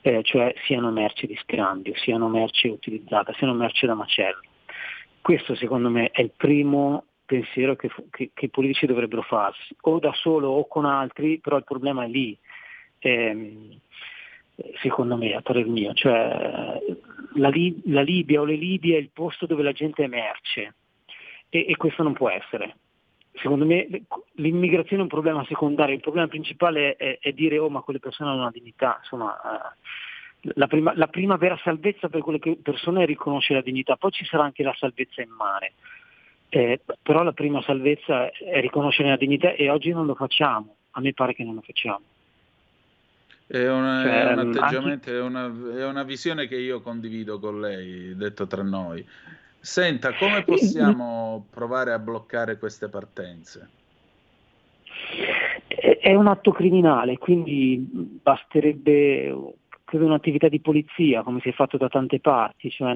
eh, cioè siano merce di scambio, siano merce utilizzata, siano merce da macello. Questo secondo me è il primo pensiero che, che, che, i politici dovrebbero farsi, o da solo o con altri, però il problema è lì, eh, secondo me, a parer mio, cioè la, la, Libia o le Libie è il posto dove la gente emerge e, e questo non può essere. Secondo me l'immigrazione è un problema secondario, il problema principale è, è dire oh ma quelle persone hanno una dignità, insomma eh, la prima, la prima vera salvezza per quelle persone è riconoscere la dignità, poi ci sarà anche la salvezza in mare eh, però la prima salvezza è riconoscere la dignità e oggi non lo facciamo, a me pare che non lo facciamo. È, una, cioè, è un atteggiamento, anche... è, una, è una visione che io condivido con lei, detto tra noi. Senta, come possiamo provare a bloccare queste partenze? È un atto criminale, quindi basterebbe credo un'attività di polizia, come si è fatto da tante parti, cioè,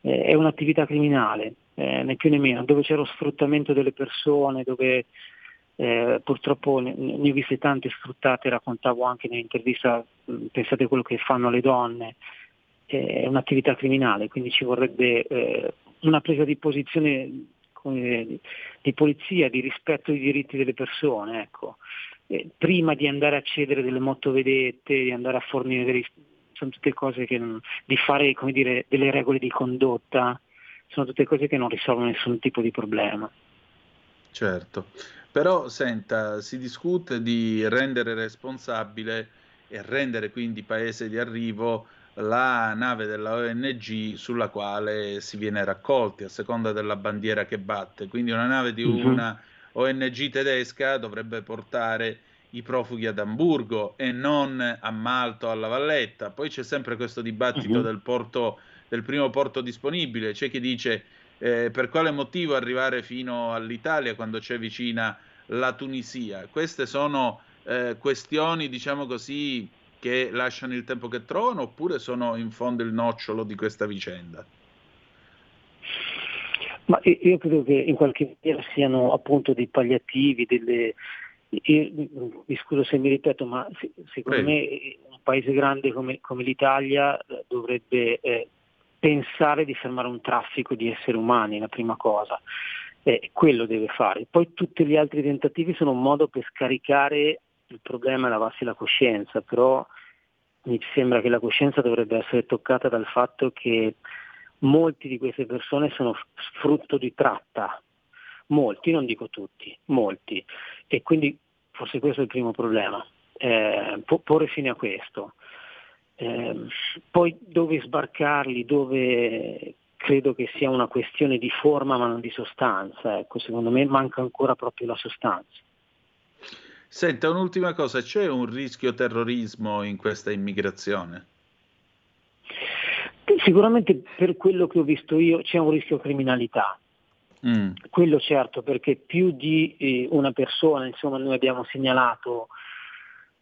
è un'attività criminale eh, né più né meno, dove c'è lo sfruttamento delle persone, dove eh, purtroppo ne, ne, ho viste tante sfruttate, raccontavo anche nell'intervista, pensate a quello che fanno le donne, eh, è un'attività criminale, quindi ci vorrebbe eh, una presa di posizione come, di polizia, di rispetto dei diritti delle persone, ecco. Eh, prima di andare a cedere delle motovedette, di andare a fornire dei, sono tutte cose che di fare dire, delle regole di condotta sono tutte cose che non risolvono nessun tipo di problema. Certo, però senta, si discute di rendere responsabile e rendere quindi paese di arrivo la nave della ONG sulla quale si viene raccolti a seconda della bandiera che batte. Quindi una nave di mhm. una ONG tedesca dovrebbe portare i profughi ad Amburgo e non a Malta o alla Valletta. Poi c'è sempre questo dibattito uh-huh. del porto del primo porto disponibile, c'è chi dice eh, per quale motivo arrivare fino all'Italia quando c'è vicina la Tunisia. Queste sono eh, questioni, diciamo così, che lasciano il tempo che trovano oppure sono in fondo il nocciolo di questa vicenda? Ma io credo che in qualche maniera siano appunto dei palliativi, delle... Io, mi scuso se mi ripeto, ma secondo Prego. me un paese grande come, come l'Italia dovrebbe eh, pensare di fermare un traffico di esseri umani, la prima cosa. Eh, quello deve fare. Poi tutti gli altri tentativi sono un modo per scaricare il problema e lavarsi la coscienza, però mi sembra che la coscienza dovrebbe essere toccata dal fatto che molti di queste persone sono frutto di tratta, molti, non dico tutti, molti, e quindi forse questo è il primo problema, eh, porre fine a questo. Eh, poi dove sbarcarli, dove credo che sia una questione di forma ma non di sostanza, ecco, secondo me manca ancora proprio la sostanza. Senta, un'ultima cosa, c'è un rischio terrorismo in questa immigrazione? Sicuramente per quello che ho visto io c'è un rischio criminalità. Mm. Quello certo, perché più di eh, una persona, insomma, noi abbiamo segnalato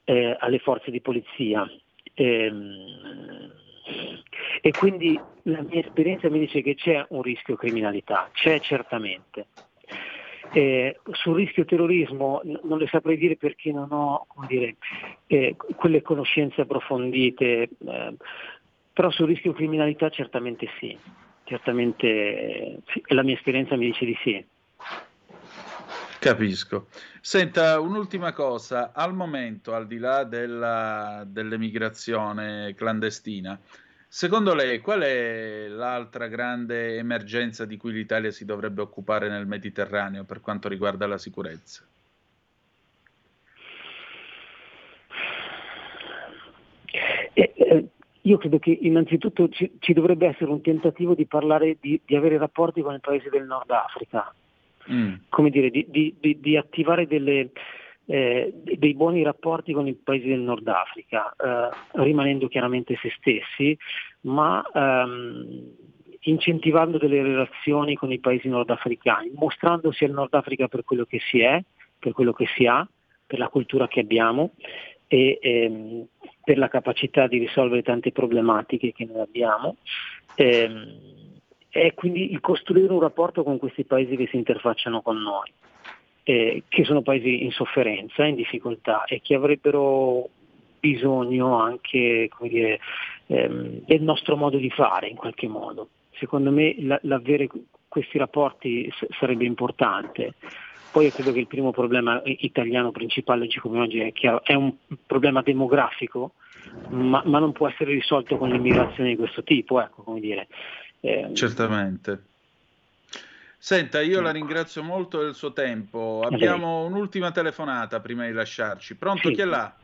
eh, alle forze di polizia Ehm, e quindi la mia esperienza mi dice che c'è un rischio criminalità, c'è certamente. Eh, sul rischio terrorismo non le saprei dire perché non ho dire, eh, quelle conoscenze approfondite, eh, però sul rischio criminalità certamente sì, certamente sì, la mia esperienza mi dice di sì. Capisco. Senta, un'ultima cosa, al momento, al di là della, dell'emigrazione clandestina, secondo lei qual è l'altra grande emergenza di cui l'Italia si dovrebbe occupare nel Mediterraneo per quanto riguarda la sicurezza? Eh, eh, io credo che innanzitutto ci, ci, dovrebbe essere un tentativo di parlare, di, di avere rapporti con i paesi del Nord Africa mm. come dire, di, di, di attivare delle, eh, dei buoni rapporti con i paesi del Nord Africa, eh, rimanendo chiaramente se stessi, ma ehm, incentivando delle relazioni con i paesi nordafricani, mostrandosi al Nord Africa per quello che si è, per quello che si ha, per la cultura che abbiamo e ehm, per la capacità di risolvere tante problematiche che noi abbiamo. Ehm, e quindi il costruire un rapporto con questi paesi che si interfacciano con noi, eh, che sono paesi in sofferenza, in difficoltà e che avrebbero bisogno anche dire, ehm, del nostro modo di fare in qualche modo. Secondo me la, l'avere questi rapporti sarebbe importante. Poi io credo che il primo problema italiano principale oggi come oggi è, chiaro, è un problema demografico, ma, ma, non può essere risolto con l'immigrazione di questo tipo, ecco, Certamente. Senta, io la ringrazio molto del suo tempo. Abbiamo un'ultima telefonata prima di lasciarci. Pronto, sì. chi è là?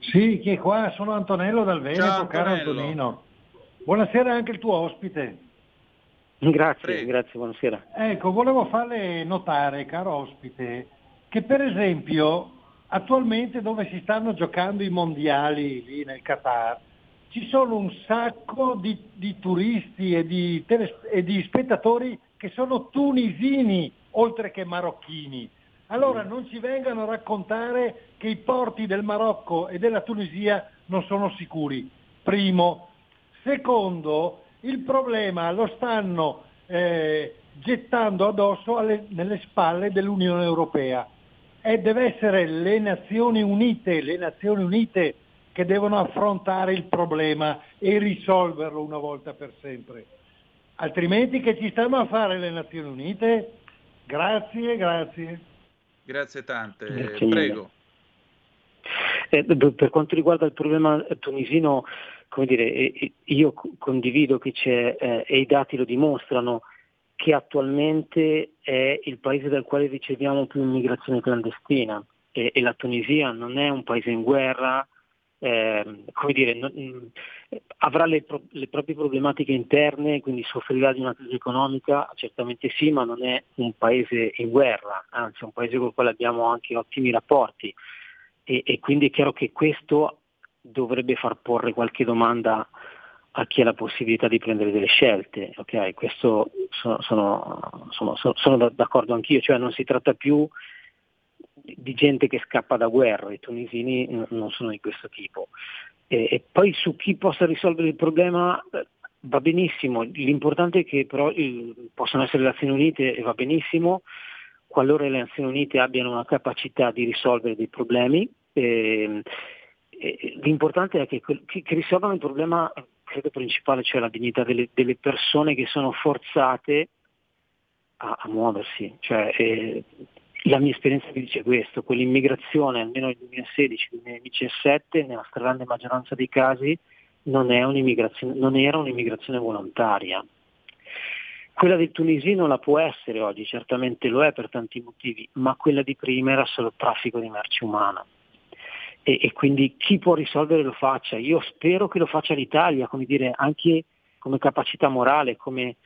Sì, chi è qua? Sono Antonello dal Veneto, Ciao, caro Antonello. Antonino. Buonasera anche il tuo ospite. Grazie, Prego. grazie, buonasera. Ecco, volevo farle notare, caro ospite, che per esempio attualmente dove si stanno giocando i mondiali lì nel Qatar, ci sono un sacco di, di turisti e di, tele- e di spettatori che sono tunisini oltre che marocchini. Allora non ci vengano a raccontare che i porti del Marocco e della Tunisia non sono sicuri. Primo. Secondo, il problema lo stanno eh, gettando addosso alle- nelle spalle dell'Unione Europea. E deve essere le Nazioni Unite, le Nazioni Unite che devono affrontare il problema e risolverlo una volta per sempre. Altrimenti che ci stanno a fare le Nazioni Unite? Grazie, grazie. Grazie tante. Grazie. Prego. Eh, per quanto riguarda il problema tunisino, come dire, eh, io co- condivido che c'è, eh, e i dati lo dimostrano, che attualmente è il paese dal quale riceviamo più immigrazione clandestina e, e la Tunisia non è un paese in guerra, ehm, come dire, non- mh, avrà le, pro- le proprie problematiche interne, quindi soffrirà di una crisi economica, certamente sì, ma non è un paese in guerra, anzi è un paese con il quale abbiamo anche ottimi rapporti e, e quindi è chiaro che questo dovrebbe far porre qualche domanda a chi ha la possibilità di prendere delle scelte. ok? Questo sono, sono- sono- sono- sono da- d'accordo anch'io, cioè non si tratta più di gente che scappa da guerra, i tunisini non sono di questo tipo. E, e poi su chi possa risolvere il problema eh, va benissimo, l'importante è che però il- possano essere le Nazioni Unite e va benissimo, qualora le Nazioni Unite abbiano una capacità di risolvere dei problemi. ehm, e l'importante è che, che- che risolvano il problema, eh, credo principale, cioè la dignità delle, delle persone che sono forzate a, a muoversi. Cioè, eh, la mia esperienza mi dice questo, quell'immigrazione, almeno nel 2016-2017, nella stragrande maggioranza dei casi, non, non era un'immigrazione volontaria. Quella del tunisino la può essere oggi, certamente lo è per tanti motivi, ma quella di prima era solo traffico di merci umana. E, e quindi chi può risolvere lo faccia. Io spero che lo faccia l'Italia, come dire, anche come capacità morale, come,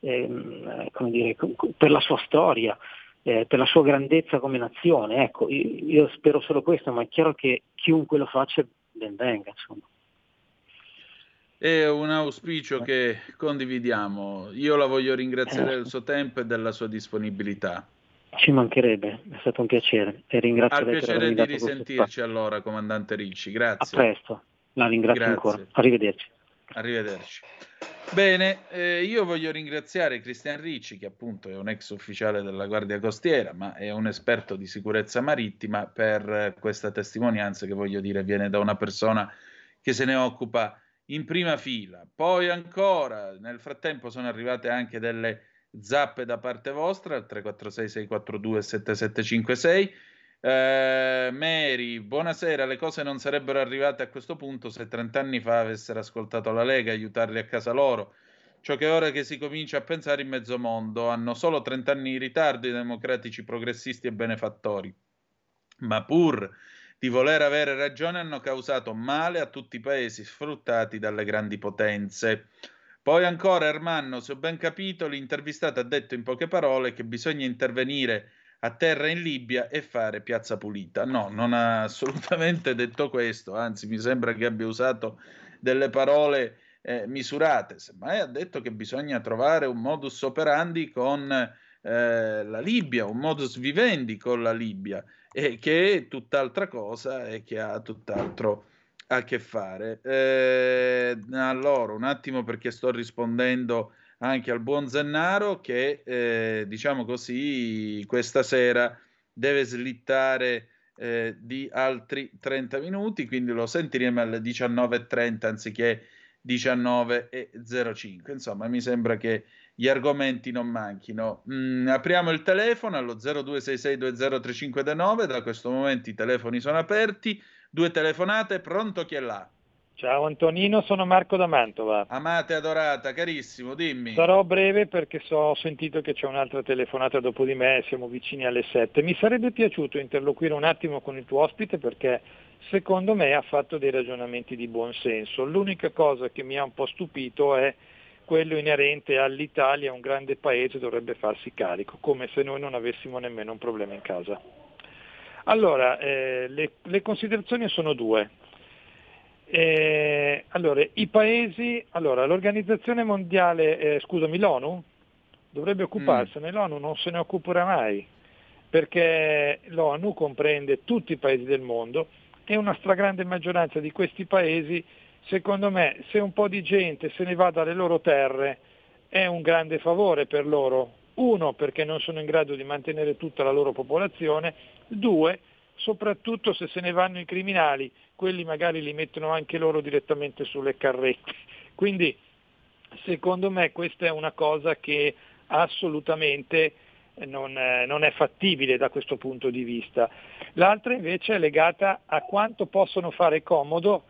ehm, come dire, per la sua storia, eh, per la sua grandezza come nazione. Ecco, io, io spero solo questo, ma è chiaro che chiunque lo faccia ben venga. Insomma. È un auspicio che condividiamo. Io la voglio ringraziare del suo tempo e della sua disponibilità. Ci mancherebbe, è stato un piacere e ringrazio Al lei piacere di risentirci allora, comandante Ricci. spazio. A Grazie. presto, la ringrazio Grazie. ancora. Arrivederci. Arrivederci. Bene, eh, io voglio ringraziare Cristian Ricci, che appunto è un ex ufficiale della Guardia Costiera, ma è un esperto di sicurezza marittima, per eh, questa testimonianza che voglio dire viene da una persona che se ne occupa in prima fila. Poi ancora, nel frattempo sono arrivate anche delle zappe da parte vostra al 346 642 7756. Eh, Mary, buonasera. Le cose non sarebbero arrivate a questo punto se 30 anni fa avessero ascoltato la Lega e aiutarli a casa loro. Ciò che ora che si comincia a pensare in mezzo mondo hanno solo 30 anni di ritardo i democratici progressisti e benefattori. Ma pur di voler avere ragione hanno causato male a tutti i paesi sfruttati dalle grandi potenze. Poi ancora Ermanno, se ho ben capito, l'intervistato ha detto in poche parole che bisogna intervenire a terra in Libia e fare piazza pulita. No, non ha [LAUGHS] assolutamente detto questo, anzi mi sembra che abbia usato delle parole eh, misurate, semmai ha detto che bisogna trovare un modus operandi con eh, la Libia, un modus vivendi con la Libia e che è tutt'altra cosa e che ha tutt'altro a che fare. Eh, allora, un attimo perché sto rispondendo anche al buon Zennaro che, eh, diciamo così, questa sera deve slittare eh, di altri 30 minuti, quindi lo sentiremo alle 19.30 anziché 19.05. Insomma, mi sembra che gli argomenti non manchino. Mm, apriamo il telefono allo 0266203529, da questo momento i telefoni sono aperti, due telefonate, pronto chi è là? Ciao Antonino, sono Marco da Mantova. Amate adorata, carissimo, dimmi. Sarò breve perché so, ho sentito che c'è un'altra telefonata dopo di me, siamo vicini alle 7. Mi sarebbe piaciuto interloquire un attimo con il tuo ospite perché secondo me ha fatto dei ragionamenti di buon senso. L'unica cosa che mi ha un po' stupito è quello inerente all'Italia, un grande paese dovrebbe farsi carico, come se noi non avessimo nemmeno un problema in casa. Allora, eh, le, le considerazioni sono due. Eh, allora, i paesi, allora, l'organizzazione mondiale, eh, scusami, l'ONU dovrebbe occuparsene, mm. l'ONU non se ne occuperà mai, perché l'ONU comprende tutti i paesi del mondo e una stragrande maggioranza di questi paesi, secondo me, se un po' di gente se ne va dalle loro terre, è un grande favore per loro. Uno, perché non sono in grado di mantenere tutta la loro popolazione, due, soprattutto se se ne vanno i criminali, quelli magari li mettono anche loro direttamente sulle carrette. [LAUGHS] Quindi secondo me questa è una cosa che assolutamente non, eh, non, è fattibile da questo punto di vista. L'altra invece è legata a quanto possono fare comodo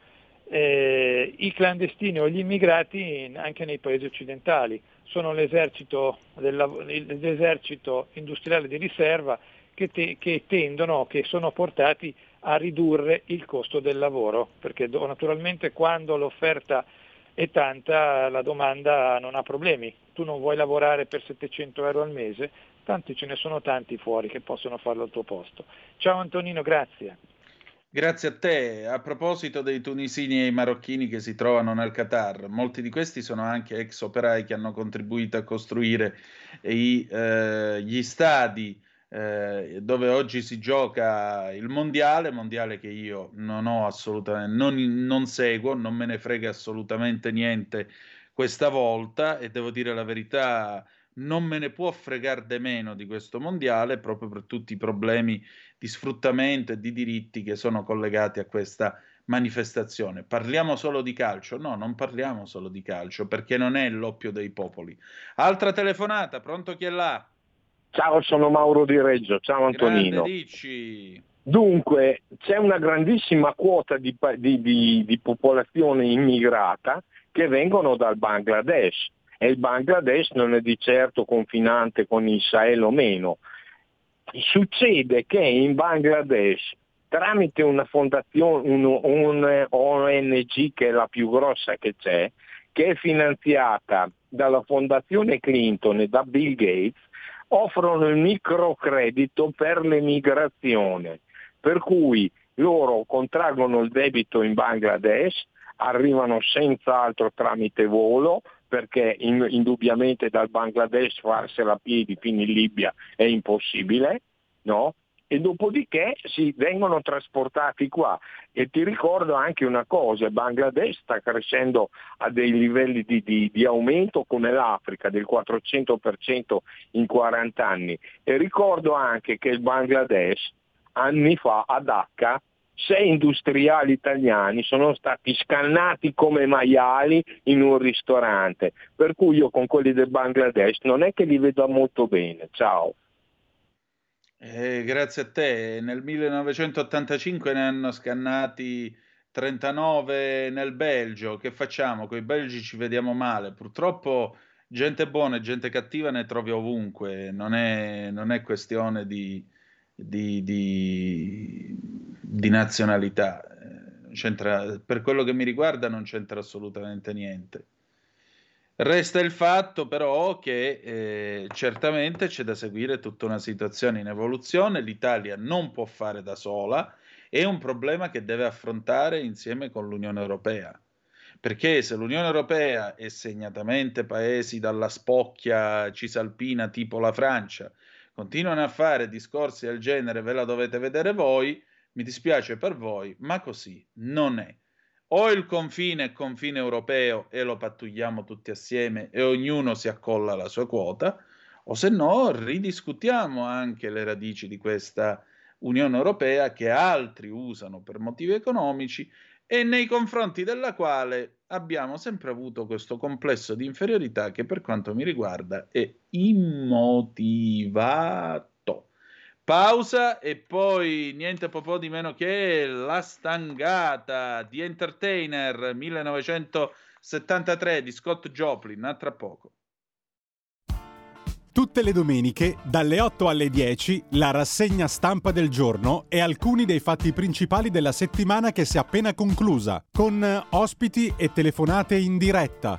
eh, i clandestini o gli immigrati anche nei paesi occidentali. Sono l'esercito, del, l'esercito industriale di riserva che, te, che tendono, che sono portati a ridurre il costo del lavoro, perché naturalmente quando l'offerta è tanta la domanda non ha problemi. Tu non vuoi lavorare per 700 euro al mese, tanti ce ne sono tanti fuori che possono farlo al tuo posto. Ciao Antonino, grazie. Grazie a te. A proposito dei tunisini e i marocchini che si trovano nel Qatar, molti di questi sono anche ex operai che hanno contribuito a costruire i, eh, gli stadi eh, dove oggi si gioca il mondiale, mondiale che io non ho assolutamente, non, non seguo, non me ne frega assolutamente niente questa volta e devo dire la verità, non me ne può fregare di meno di questo mondiale proprio per tutti i problemi di sfruttamento e di diritti che sono collegati a questa manifestazione. Parliamo solo di calcio? No, non parliamo solo di calcio perché non è l'oppio dei popoli. Altra telefonata, pronto chi è là? Ciao, sono Mauro Di Reggio, ciao Antonino. Dunque, c'è una grandissima quota di, di, di, di, popolazione immigrata che vengono dal Bangladesh e il Bangladesh non è di certo confinante con il Sahel o meno. Succede che in Bangladesh, tramite una fondazione, un, un ONG che è la più grossa che c'è, che è finanziata dalla fondazione Clinton e da Bill Gates, offrono il microcredito per l'emigrazione, per cui loro contraggono il debito in Bangladesh, arrivano senz'altro tramite volo, perché in, indubbiamente dal Bangladesh farsela a piedi fino in Libia è impossibile, no? E dopodiché si vengono trasportati qua. E ti ricordo anche una cosa, Bangladesh sta crescendo a dei livelli di, di, di aumento come l'Africa del 400% in 40 anni. E ricordo anche che il Bangladesh anni fa a Dhaka sei industriali italiani sono stati scannati come maiali in un ristorante, per cui io con quelli del Bangladesh non è che li vedo molto bene. Ciao. Eh, grazie a te. Nel 1985 ne hanno scannati 39 nel Belgio. Che facciamo? Con i belgi ci vediamo male. Purtroppo gente buona e gente cattiva ne trovi ovunque. Non è, non è questione di, di, di, di nazionalità. Eh, c'entra, per quello che mi riguarda non c'entra assolutamente niente. Resta il fatto però che eh, certamente c'è da seguire tutta una situazione in evoluzione, l'Italia non può fare da sola, è un problema che deve affrontare insieme con l'Unione Europea. Perché se l'Unione Europea e segnatamente paesi dalla spocchia cisalpina tipo la Francia continuano a fare discorsi del genere, ve la dovete vedere voi, mi dispiace per voi, ma così non è. O il confine è confine europeo e lo pattugliamo tutti assieme e ognuno si accolla la sua quota, o se no ridiscutiamo anche le radici di questa Unione Europea che altri usano per motivi economici e nei confronti della quale abbiamo sempre avuto questo complesso di inferiorità che per quanto mi riguarda è immotivato. Pausa e poi niente po' di meno che La Stangata di Entertainer 1973 di Scott Joplin, a tra poco. Tutte le domeniche, dalle 8 alle 10, la rassegna stampa del giorno e alcuni dei fatti principali della settimana che si è appena conclusa, con ospiti e telefonate in diretta.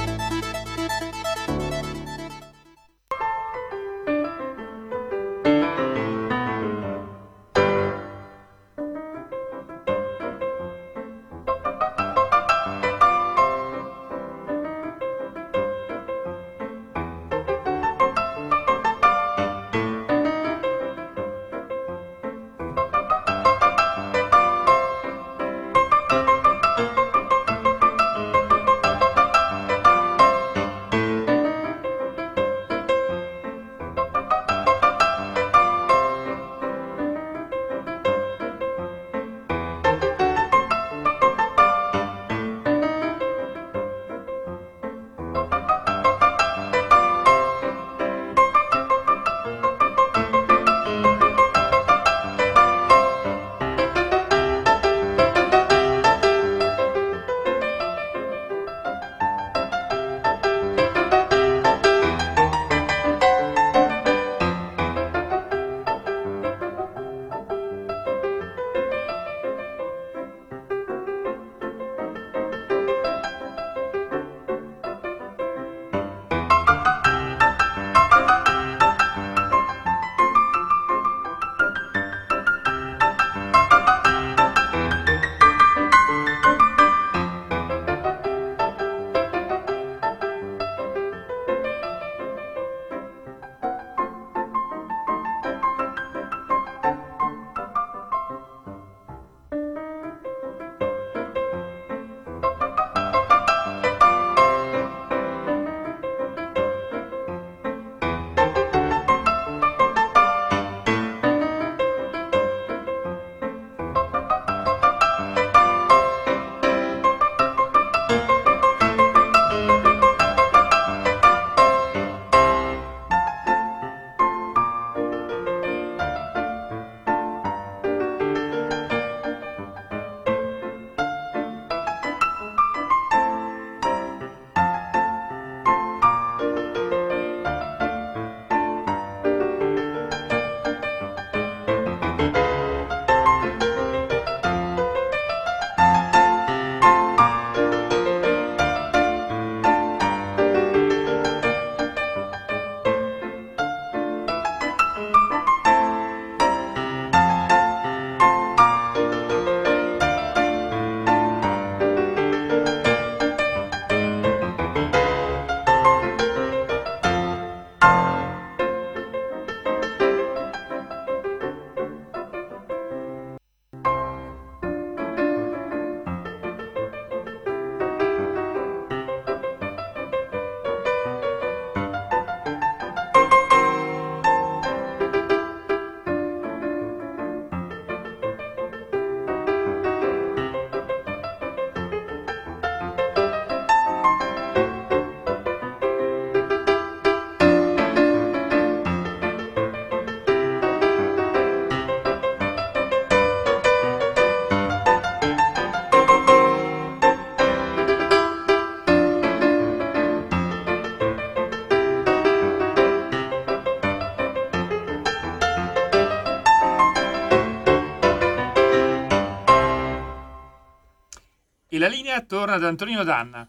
Torna ad Antonino Danna.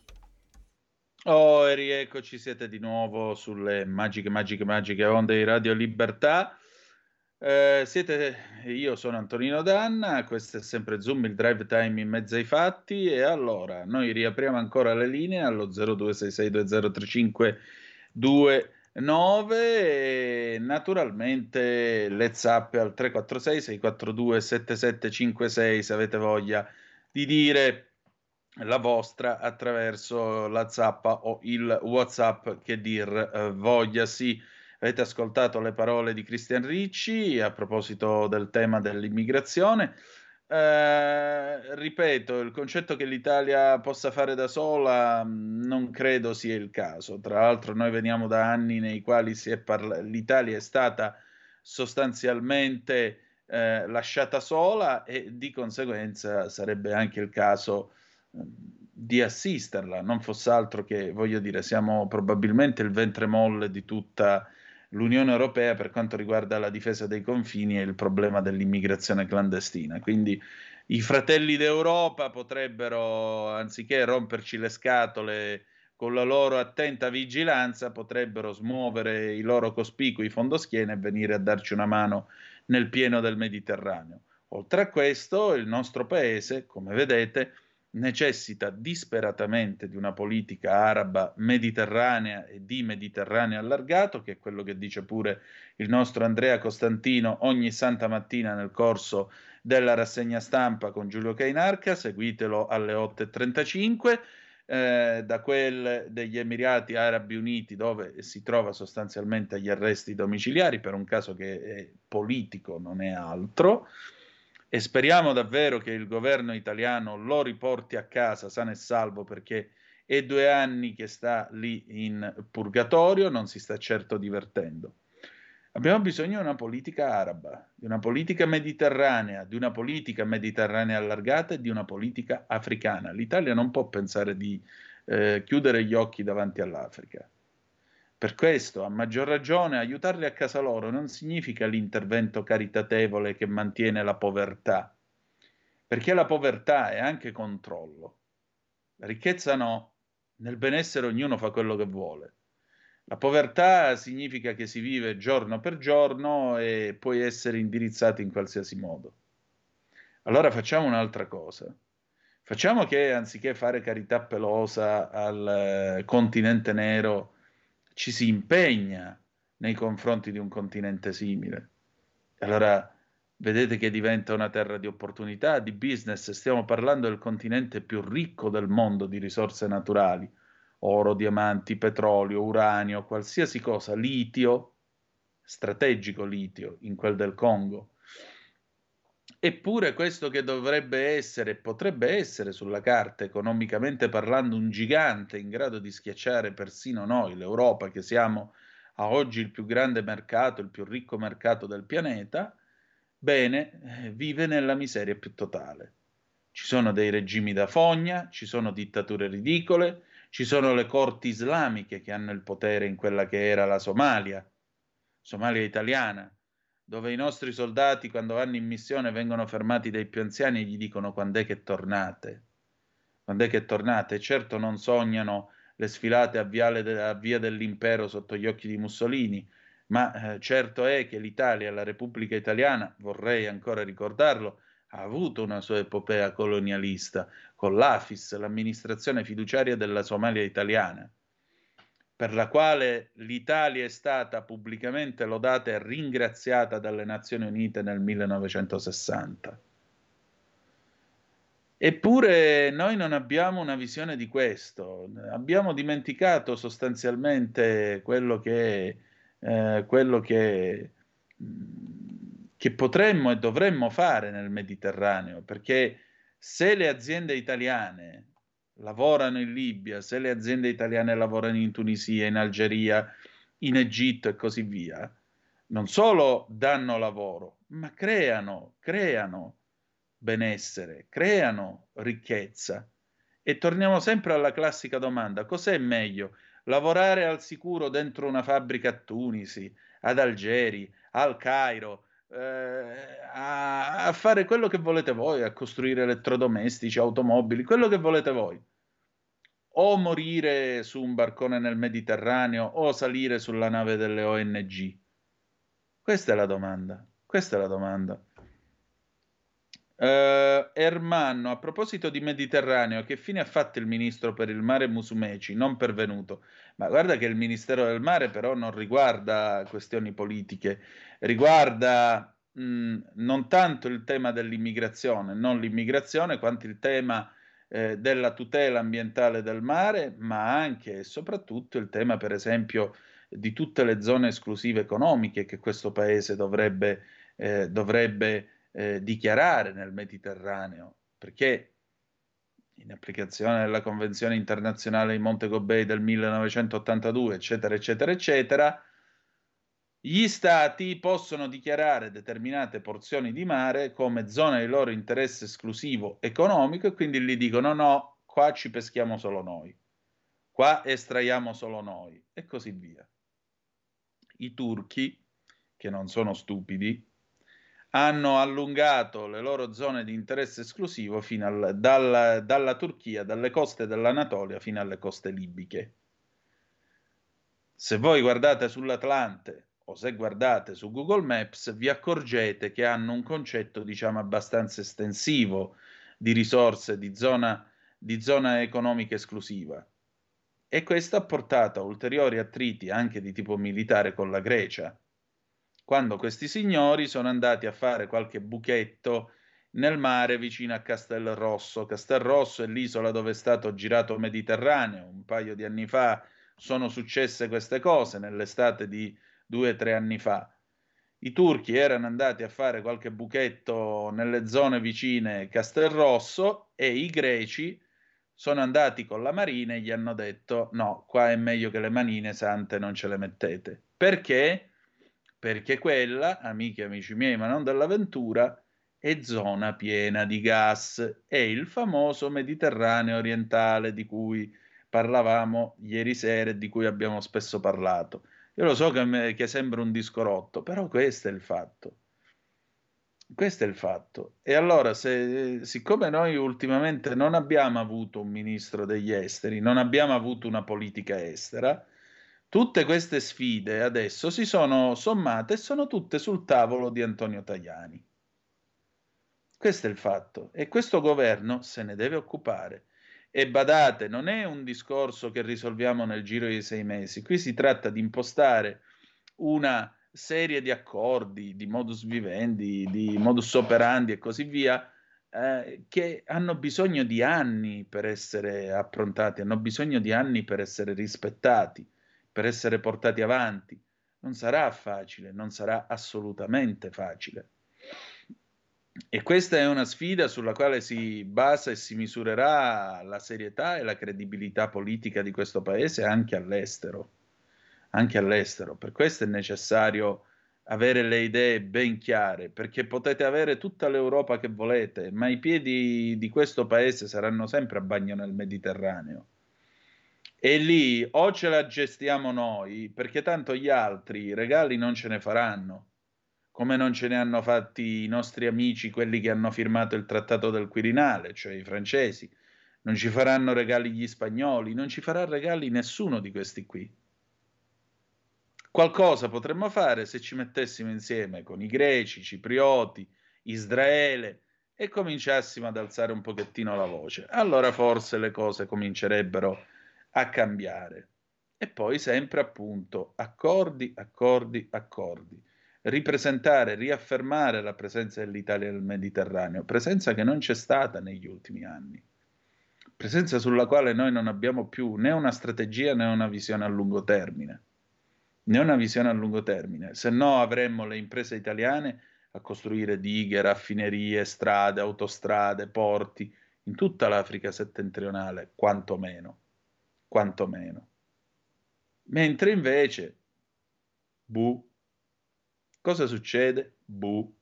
Oh, e rieccoci, siete di nuovo sulle magiche, magiche, magiche onde di Radio Libertà. Eh, siete, io sono Antonino Danna, questo è sempre Zoom, il drive time in mezzo ai fatti e allora noi riapriamo ancora le linee allo 0266203529 e naturalmente le zappe al 346 642 7756 se avete voglia di dire la vostra attraverso la zappa o il whatsapp che dir eh, voglia. Sì avete ascoltato le parole di Cristian Ricci a proposito del tema dell'immigrazione. Eh, ripeto il concetto che l'Italia possa fare da sola mm, non credo sia il caso. Tra l'altro noi veniamo da anni nei quali è parla- l'Italia è stata sostanzialmente eh, lasciata sola e di conseguenza sarebbe anche il caso di assisterla, non fosse altro che, voglio dire, siamo probabilmente il ventre molle di tutta l'Unione Europea per quanto riguarda la difesa dei confini e il problema dell'immigrazione clandestina. Quindi i fratelli d'Europa potrebbero, anziché romperci le scatole con la loro attenta vigilanza, potrebbero smuovere i loro cospicui fondoschiene e venire a darci una mano nel pieno del Mediterraneo. Oltre a questo, il nostro paese, come vedete, necessita disperatamente di una politica araba mediterranea e di Mediterraneo allargato, che è quello che dice pure il nostro Andrea Costantino ogni santa mattina nel corso della rassegna stampa con Giulio Cainarca, seguitelo alle 8.35. Eh, da quel degli Emirati Arabi Uniti dove si trova sostanzialmente agli arresti domiciliari per un caso che è politico, non è altro e speriamo davvero che il governo italiano lo riporti a casa sano e salvo perché è due anni che sta lì in purgatorio, non si sta certo divertendo. Abbiamo bisogno di una politica araba, di una politica mediterranea, di una politica mediterranea allargata e di una politica africana. L'Italia non può pensare di eh, chiudere gli occhi davanti all'Africa. Per questo, a maggior ragione, aiutarli a casa loro non significa l'intervento caritatevole che mantiene la povertà, perché la povertà è anche controllo. La ricchezza no, nel benessere ognuno fa quello che vuole. La povertà significa che si vive giorno per giorno e puoi essere indirizzato in qualsiasi modo. Allora facciamo un'altra cosa. Facciamo che anziché fare carità pelosa al eh, continente nero, ci si impegna nei confronti di un continente simile. Allora vedete che diventa una terra di opportunità, di business, stiamo parlando del continente più ricco del mondo di risorse naturali, oro, diamanti, petrolio, uranio, qualsiasi cosa, litio, strategico litio in quel del Congo. Eppure questo che dovrebbe essere, potrebbe essere sulla carta, economicamente parlando, un gigante in grado di schiacciare persino noi, l'Europa, che siamo a oggi il più grande mercato, il più ricco mercato del pianeta, bene, eh, vive nella miseria più totale. Ci sono dei regimi da fogna, ci sono dittature ridicole, ci sono le corti islamiche che hanno il potere in quella che era la Somalia, Somalia italiana, dove i nostri soldati quando vanno in missione vengono fermati dai più anziani e gli dicono quando è che tornate. Quando è che tornate? Certo non sognano le sfilate a, de- a via dell'impero sotto gli occhi di Mussolini, ma eh, certo è che l'Italia, la Repubblica Italiana, vorrei ancora ricordarlo, ha avuto una sua epopea colonialista con l'AFIS, l'amministrazione fiduciaria della Somalia italiana per la quale l'Italia è stata pubblicamente lodata e ringraziata dalle Nazioni Unite nel 1960. Eppure noi non abbiamo una visione di questo, abbiamo dimenticato sostanzialmente quello che, eh, quello che, che potremmo e dovremmo fare nel Mediterraneo, perché se le aziende italiane lavorano in Libia, se le aziende italiane lavorano in Tunisia, in Algeria, in Egitto e così via, non solo danno lavoro, ma creano, creano benessere, creano ricchezza. E torniamo sempre alla classica domanda, cos'è meglio? Lavorare al sicuro dentro una fabbrica a Tunisi, ad Algeri, al Cairo, a, a fare quello che volete voi, a costruire elettrodomestici, automobili, quello che volete voi. O morire su un barcone nel Mediterraneo o salire sulla nave delle ONG. Questa è la domanda. Questa è la domanda. Uh, Ermanno, a proposito di Mediterraneo, che fine ha fatto il ministro per il mare Musumeci? Non pervenuto. Ma guarda che il Ministero del Mare però non riguarda questioni politiche, riguarda mh, non tanto il tema dell'immigrazione, non l'immigrazione, quanto il tema eh, della tutela ambientale del mare, ma anche e soprattutto il tema, per esempio, di tutte le zone esclusive economiche che questo paese dovrebbe, eh, dovrebbe eh, dichiarare nel Mediterraneo, perché in applicazione della Convenzione internazionale di Montego Bay del 1982, eccetera, eccetera, eccetera, gli stati possono dichiarare determinate porzioni di mare come zona di loro interesse esclusivo economico e quindi gli dicono no, qua ci peschiamo solo noi, qua estraiamo solo noi e così via. I turchi, che non sono stupidi, hanno allungato le loro zone di interesse esclusivo al, dalla, dalla Turchia, dalle coste dell'Anatolia fino alle coste libiche. Se voi guardate sull'Atlante o se guardate su Google Maps, vi accorgete che hanno un concetto, diciamo, abbastanza estensivo di risorse, di zona, di zona economica esclusiva. E questo ha portato a ulteriori attriti anche di tipo militare con la Grecia quando questi signori sono andati a fare qualche buchetto nel mare vicino a Castelrosso. Castelrosso è l'isola dove è stato girato Mediterraneo. Un paio di anni fa sono successe queste cose, nell'estate di due o tre anni fa. I turchi erano andati a fare qualche buchetto nelle zone vicine Castelrosso e i greci sono andati con la marina e gli hanno detto no, qua è meglio che le manine sante non ce le mettete. Perché? Perché quella, amiche e amici miei, ma non dell'avventura, è zona piena di gas, è il famoso Mediterraneo orientale di cui parlavamo ieri sera e di cui abbiamo spesso parlato. Io lo so che, me, che sembra un disco rotto, però questo è il fatto. Questo è il fatto. E allora, se, siccome noi ultimamente non abbiamo avuto un ministro degli esteri, non abbiamo avuto una politica estera, Tutte queste sfide adesso si sono sommate e sono tutte sul tavolo di Antonio Tajani. Questo è il fatto e questo governo se ne deve occupare. E badate, non è un discorso che risolviamo nel giro di sei mesi, qui si tratta di impostare una serie di accordi, di modus vivendi, di modus operandi e così via, eh, che hanno bisogno di anni per essere approntati, hanno bisogno di anni per essere rispettati per essere portati avanti. Non sarà facile, non sarà assolutamente facile. E questa è una sfida sulla quale si basa e si misurerà la serietà e la credibilità politica di questo paese anche all'estero. Anche all'estero. Per questo è necessario avere le idee ben chiare, perché potete avere tutta l'Europa che volete, ma i piedi di questo paese saranno sempre a bagno nel Mediterraneo. E lì o ce la gestiamo noi, perché tanto gli altri regali non ce ne faranno, come non ce ne hanno fatti i nostri amici, quelli che hanno firmato il trattato del Quirinale, cioè i francesi. Non ci faranno regali gli spagnoli, non ci farà regali nessuno di questi qui. Qualcosa potremmo fare se ci mettessimo insieme con i greci, i ciprioti, Israele e cominciassimo ad alzare un pochettino la voce. Allora forse le cose comincerebbero a cambiare. E poi sempre appunto accordi, accordi, accordi. Ripresentare, riaffermare la presenza dell'Italia nel Mediterraneo, presenza che non c'è stata negli ultimi anni, presenza sulla quale noi non abbiamo più né una strategia né una visione a lungo termine, né una visione a lungo termine, se no avremmo le imprese italiane a costruire dighe, raffinerie, strade, autostrade, porti in tutta l'Africa settentrionale, quantomeno quantomeno. Mentre invece, bu, cosa succede? Bu.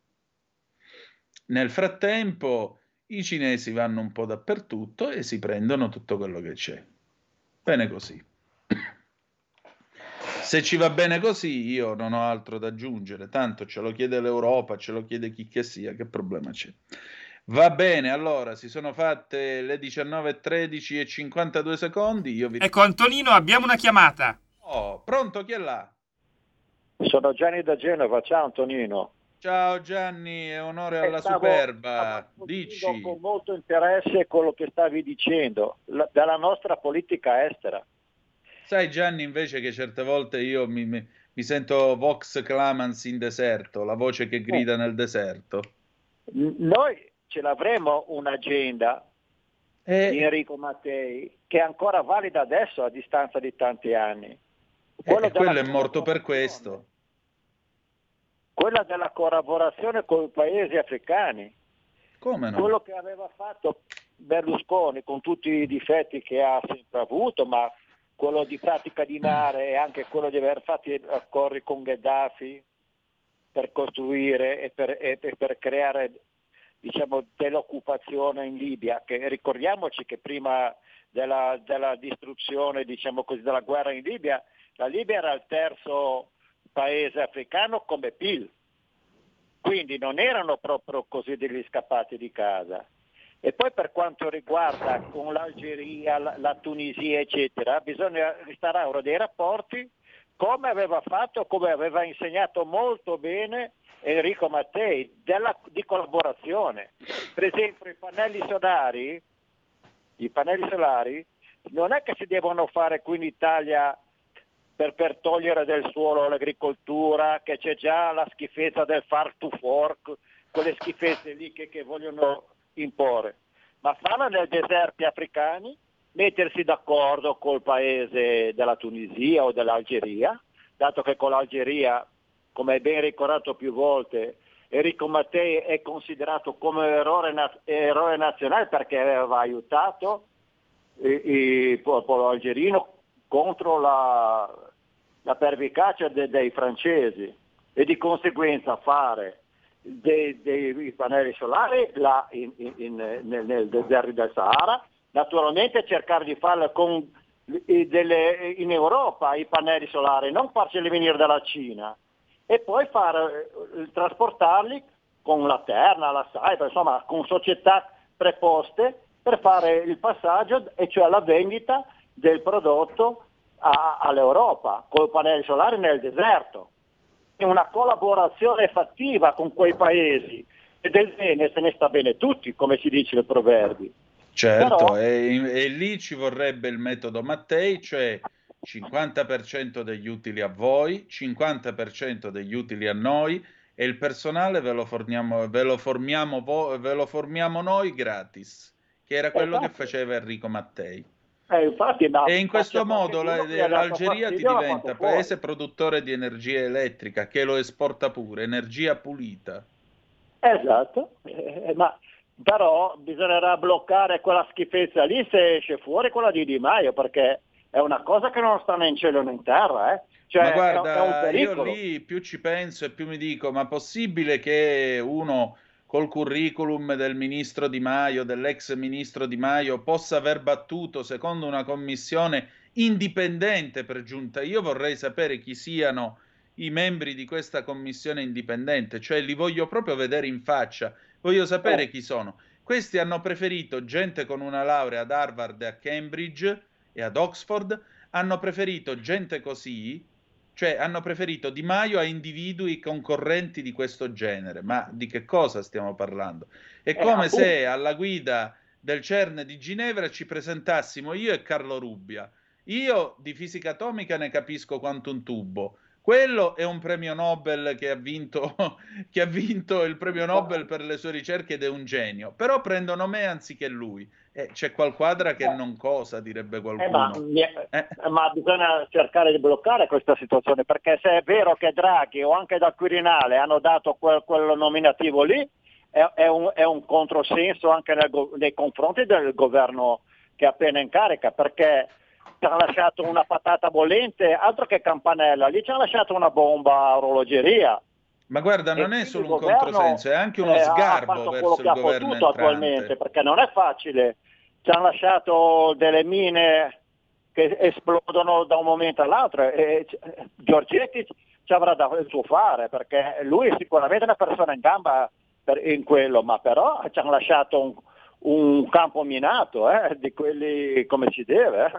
Nel frattempo i cinesi vanno un po' dappertutto e si prendono tutto quello che c'è. Bene così. se ci va bene così, io non ho altro da aggiungere. Tanto ce lo chiede l'Europa, ce lo chiede chi che sia, che problema c'è? Va bene, allora si sono fatte le 19.13 e 52 secondi. Io vi... Ecco, Antonino, abbiamo una chiamata. Oh, pronto, chi è là? Sono Gianni da Genova, ciao Antonino. Ciao Gianni, è onore alla stavo, superba. Dici. Con molto interesse quello che stavi dicendo, la, della nostra politica estera. Sai Gianni invece che certe volte io mi, mi, mi sento Vox Clamans in deserto, la voce che grida eh. nel deserto. Noi ce l'avremo un'agenda eh. di Enrico Mattei che è ancora valida adesso a distanza di tanti anni. Quello, eh, quello è morto per questo quella della collaborazione con i paesi africani. Come no? Quello che aveva fatto Berlusconi con tutti i difetti che ha sempre avuto, ma quello di pratica di mare e anche quello di aver fatto accordi con Gheddafi per costruire e per, e per creare diciamo, dell'occupazione in Libia, che ricordiamoci che prima della, della distruzione diciamo così, della guerra in Libia, la Libia era il terzo paese africano come PIL. Quindi non erano proprio così degli scappati di casa. E poi per quanto riguarda con l'Algeria, la, Tunisia, eccetera, bisogna restaurare dei rapporti come aveva fatto, come aveva insegnato molto bene Enrico Mattei, della, di collaborazione. Per esempio i pannelli solari, i pannelli solari non è che si devono fare qui in Italia per, per, togliere del suolo l'agricoltura, che c'è già la schifezza del far to fork, quelle schifezze lì che, che vogliono imporre, ma farla nei deserti africani, mettersi d'accordo col paese della Tunisia o dell'Algeria, dato che con l'Algeria, come è ben ricordato più volte, Enrico Mattei è considerato come eroe, eroe nazionale perché aveva aiutato il popolo algerino contro la, la pervicacia de, dei francesi e di conseguenza fare dei, dei pannelli solari là in, in, in, nel, nel deserto del Sahara, naturalmente cercare di farlo con, delle, in Europa i pannelli solari, non farceli venire dalla Cina e poi fare, eh, trasportarli con la Terna, la Saipem, insomma con società preposte per fare il passaggio e cioè la vendita del prodotto a, all'Europa con pannelli solari nel deserto. È una collaborazione fattiva con quei paesi e del bene se ne sta bene tutti, come si dice nei proverbi. Certo, Però... e, e lì ci vorrebbe il metodo Mattei, cioè 50% degli utili a voi, 50% degli utili a noi e il personale ve lo forniamo, ve lo formiamo, ve lo formiamo noi gratis, che era quello esatto. che faceva Enrico Mattei. Eh, infatti, da, e in questo modo la, l'Algeria ti diventa paese produttore di energia elettrica che lo esporta pure, energia pulita. Esatto, eh, ma però bisognerà bloccare quella schifezza lì se esce fuori quella di Di Maio, perché è una cosa che non sta né in cielo né in terra. Eh. Cioè, ma guarda, io lì più ci penso e più mi dico, ma possibile che uno col curriculum del ministro Di Maio, dell'ex ministro Di Maio, possa aver battuto secondo una commissione indipendente per giunta. Io vorrei sapere chi siano i membri di questa commissione indipendente, cioè li voglio proprio vedere in faccia, voglio sapere chi sono. Questi hanno preferito gente con una laurea ad Harvard e a Cambridge e ad Oxford, hanno preferito gente così cioè hanno preferito Di Maio a individui concorrenti di questo genere. Ma di che cosa stiamo parlando? È eh, come se alla guida del CERN di Ginevra ci presentassimo io e Carlo Rubbia. Io di fisica atomica ne capisco quanto un tubo. Quello è un premio Nobel che ha, vinto, [LAUGHS] che ha vinto il premio Nobel per le sue ricerche ed è un genio. Però prendono me anziché lui. Eh, c'è qualquadra che eh. non cosa, direbbe qualcuno. Eh, ma, eh. ma, bisogna cercare di bloccare questa situazione, perché se è vero che Draghi o anche da Quirinale hanno dato quel, quel nominativo lì, è, è, un, è, un, controsenso anche nel, nei confronti del governo che è appena in carica, perché ci hanno lasciato una patata bollente, altro che campanella, lì ci hanno lasciato una bomba a orologeria. Ma guarda, non è solo un controsenso, è anche uno eh, sgarbo verso il governo attualmente, perché non è facile. Ci hanno lasciato delle mine che esplodono da un momento all'altro e Giorgetti ci avrà da il suo fare perché lui è sicuramente una persona in gamba per, in quello, ma però ci hanno lasciato un, un campo minato eh, di quelli come si deve.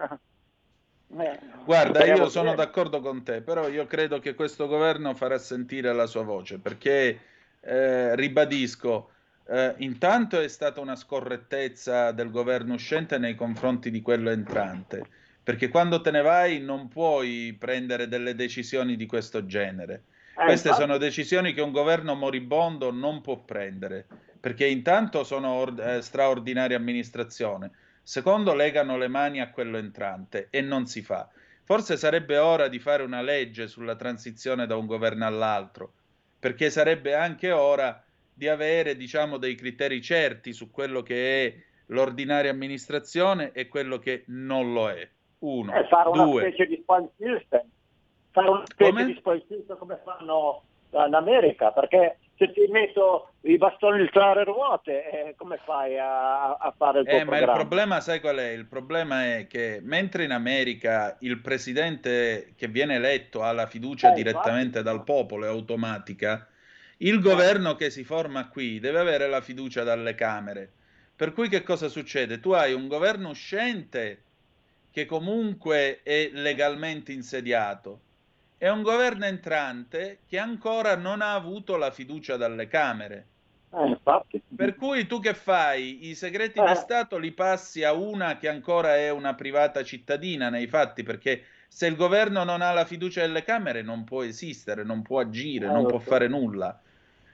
Guarda, io sono d'accordo con te, però io credo che questo governo farà sentire la sua voce perché, eh, ribadisco, eh, intanto è stata una scorrettezza del governo uscente nei confronti di quello entrante, perché quando te ne vai non puoi prendere delle decisioni di questo genere. Eh, Queste infatti... sono decisioni che un governo moribondo non può prendere, perché intanto sono or- eh, straordinaria amministrazione, secondo legano le mani a quello entrante e non si fa. Forse sarebbe ora di fare una legge sulla transizione da un governo all'altro, perché sarebbe anche ora di avere diciamo, dei criteri certi su quello che è l'ordinaria amministrazione e quello che non lo è. Uno, eh, fare una due. specie di spoil system, fare una specie come? di spoil system come fanno in America, perché se ti metto i bastoni tra le ruote, eh, come fai a, a fare il tuo eh, Ma il problema, sai qual è? Il problema è che mentre in America il presidente che viene eletto ha la fiducia eh, direttamente infatti. dal popolo, è automatica, il governo che si forma qui deve avere la fiducia dalle Camere. Per cui che cosa succede? Tu hai un governo uscente che comunque è legalmente insediato e un governo entrante che ancora non ha avuto la fiducia dalle Camere. Eh, per cui tu che fai? I segreti eh. di Stato li passi a una che ancora è una privata cittadina nei fatti, perché se il governo non ha la fiducia delle Camere non può esistere, non può agire, eh, non può so. fare nulla.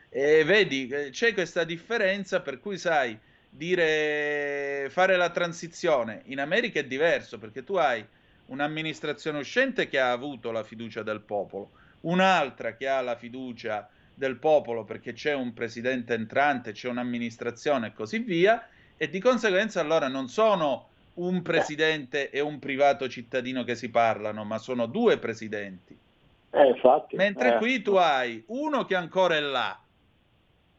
E vedi, eh, c'è questa differenza per cui sai, dire fare la transizione in America è diverso perché tu hai un'amministrazione uscente che ha avuto la fiducia del popolo, un'altra che ha la fiducia del popolo perché c'è un presidente entrante, c'è un'amministrazione e così via, e di conseguenza allora non sono un presidente e un privato cittadino che si parlano, ma sono due presidenti. Eh, infatti, Mentre eh. qui tu hai uno che ancora è là,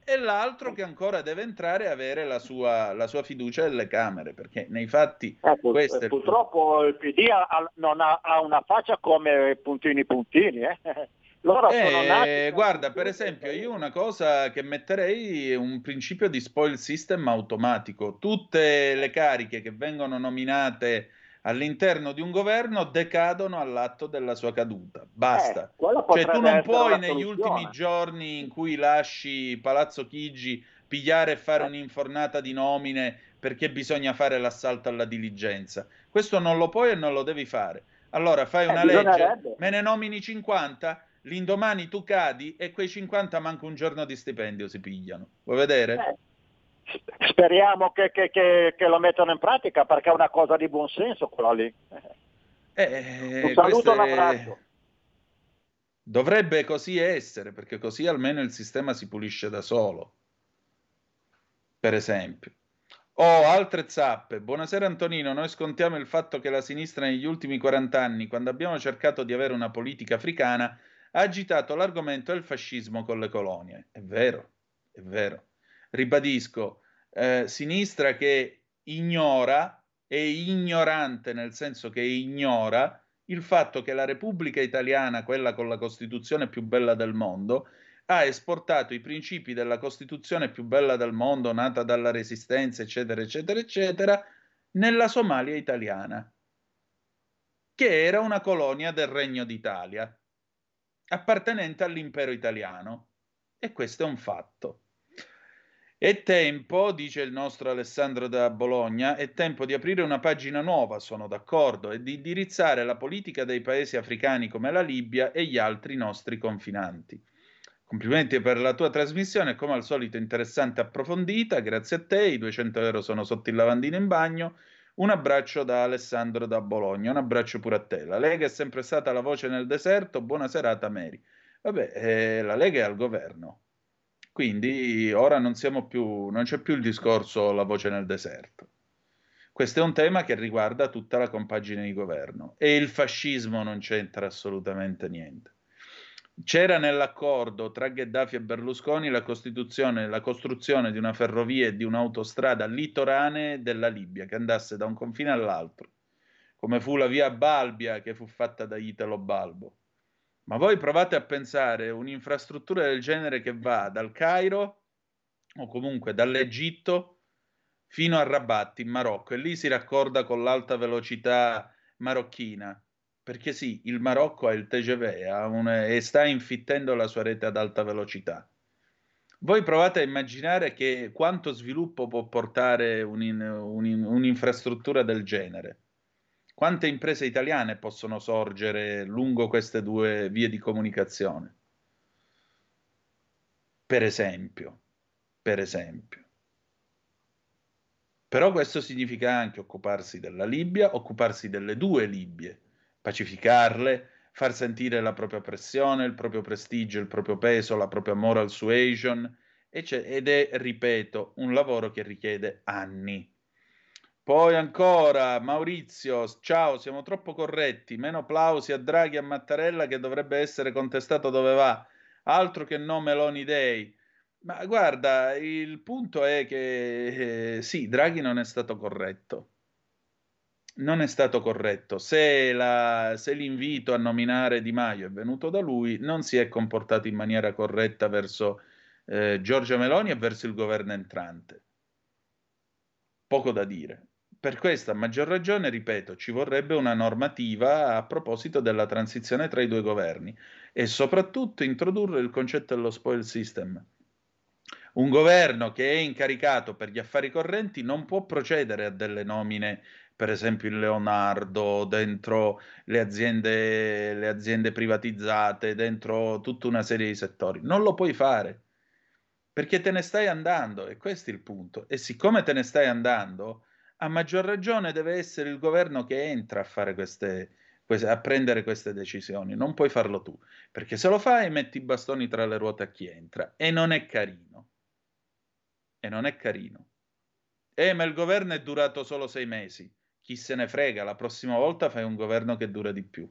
e l'altro che ancora deve entrare e avere la sua, la sua fiducia delle Camere, perché nei fatti eh, pur, purtroppo il PD ha, non ha, ha, una faccia come puntini puntini. Eh? [LAUGHS] Loro eh, sono nati, guarda, per esempio, io una cosa che metterei è un principio di spoil system automatico. Tutte le cariche che vengono nominate all'interno di un governo decadono all'atto della sua caduta. Basta. Eh, cioè tu non puoi negli ultimi giorni in cui lasci Palazzo Chigi pigliare e fare eh. un'infornata di nomine perché bisogna fare l'assalto alla diligenza. Questo non lo puoi e non lo devi fare. Allora fai eh, una legge, me ne nomini 50, l'indomani tu cadi e quei 50 manca un giorno di stipendio si pigliano. Vuoi vedere? Speriamo che, che, che, che, lo mettano in pratica perché è una cosa di buon senso quella lì. Eh, un saluto e un abbraccio. Dovrebbe così essere, perché così almeno il sistema si pulisce da solo. Per esempio. Oh, altre zappe. Buonasera Antonino, noi scontiamo il fatto che la sinistra negli ultimi 40 anni, quando abbiamo cercato di avere una politica africana, ha agitato l'argomento del fascismo con le colonie. È vero, è vero ribadisco, eh, sinistra che ignora, è ignorante nel senso che ignora il fatto che la Repubblica Italiana, quella con la Costituzione più bella del mondo, ha esportato i principi della Costituzione più bella del mondo, nata dalla Resistenza, eccetera, eccetera, eccetera, nella Somalia italiana, che era una colonia del Regno d'Italia, appartenente all'impero italiano. E questo è un fatto. È tempo, dice il nostro Alessandro da Bologna, è tempo di aprire una pagina nuova, sono d'accordo, e di indirizzare la politica dei paesi africani come la Libia e gli altri nostri confinanti. Complimenti per la tua trasmissione, come al solito interessante e approfondita, grazie a te, i 200 euro sono sotto il lavandino in bagno. Un abbraccio da Alessandro da Bologna, un abbraccio pure a te. La Lega è sempre stata la voce nel deserto, buona serata Mary. Vabbè, eh, la Lega è al governo, quindi ora non, più, non c'è più il discorso la voce nel deserto. Questo è un tema che riguarda tutta la compagine di governo e il fascismo non c'entra assolutamente niente. C'era nell'accordo tra Gheddafi e Berlusconi la, la costruzione di una ferrovia e di un'autostrada litoranee della Libia che andasse da un confine all'altro. come fu la via Balbia che fu fatta da Italo Balbo. Ma voi provate a pensare un'infrastruttura del genere che va dal Cairo o comunque dall'Egitto fino a Rabat in Marocco e lì si raccorda con l'alta velocità marocchina. Perché sì, il Marocco ha il TGV e sta infittendo la sua rete ad alta velocità. Voi provate a immaginare che quanto sviluppo può portare un, un, un'infrastruttura del genere. Quante imprese italiane possono sorgere lungo queste due vie di comunicazione? Per esempio, per esempio. Però questo significa anche occuparsi della Libia, occuparsi delle due Libie, pacificarle, far sentire la propria pressione, il proprio prestigio, il proprio peso, la propria moral suasion, ed è, ripeto, un lavoro che richiede anni. Poi ancora Maurizio, ciao, siamo troppo corretti, meno plausi a Draghi e a Mattarella che dovrebbe essere contestato dove va, altro che no Meloni Day. Ma guarda, il punto è che eh, sì, Draghi non è stato corretto. Non è stato corretto. Se, la, se l'invito a nominare Di Maio è venuto da lui, non si è comportato in maniera corretta verso eh, Giorgia Meloni e verso il governo entrante. Poco da dire. Per questa maggior ragione, ripeto, ci vorrebbe una normativa a proposito della transizione tra i due governi e soprattutto introdurre il concetto dello spoil system. Un governo che è incaricato per gli affari correnti non può procedere a delle nomine, per esempio in Leonardo, dentro le aziende, le aziende privatizzate, dentro tutta una serie di settori. Non lo puoi fare perché te ne stai andando e questo è il punto. E siccome te ne stai andando, a maggior ragione deve essere il governo che entra a fare queste, a prendere queste decisioni, non puoi farlo tu, perché se lo fai metti i bastoni tra le ruote a chi entra e non è carino. E non è carino. Eh, ma il governo è durato solo sei mesi. Chi se ne frega, la prossima volta fai un governo che dura di più.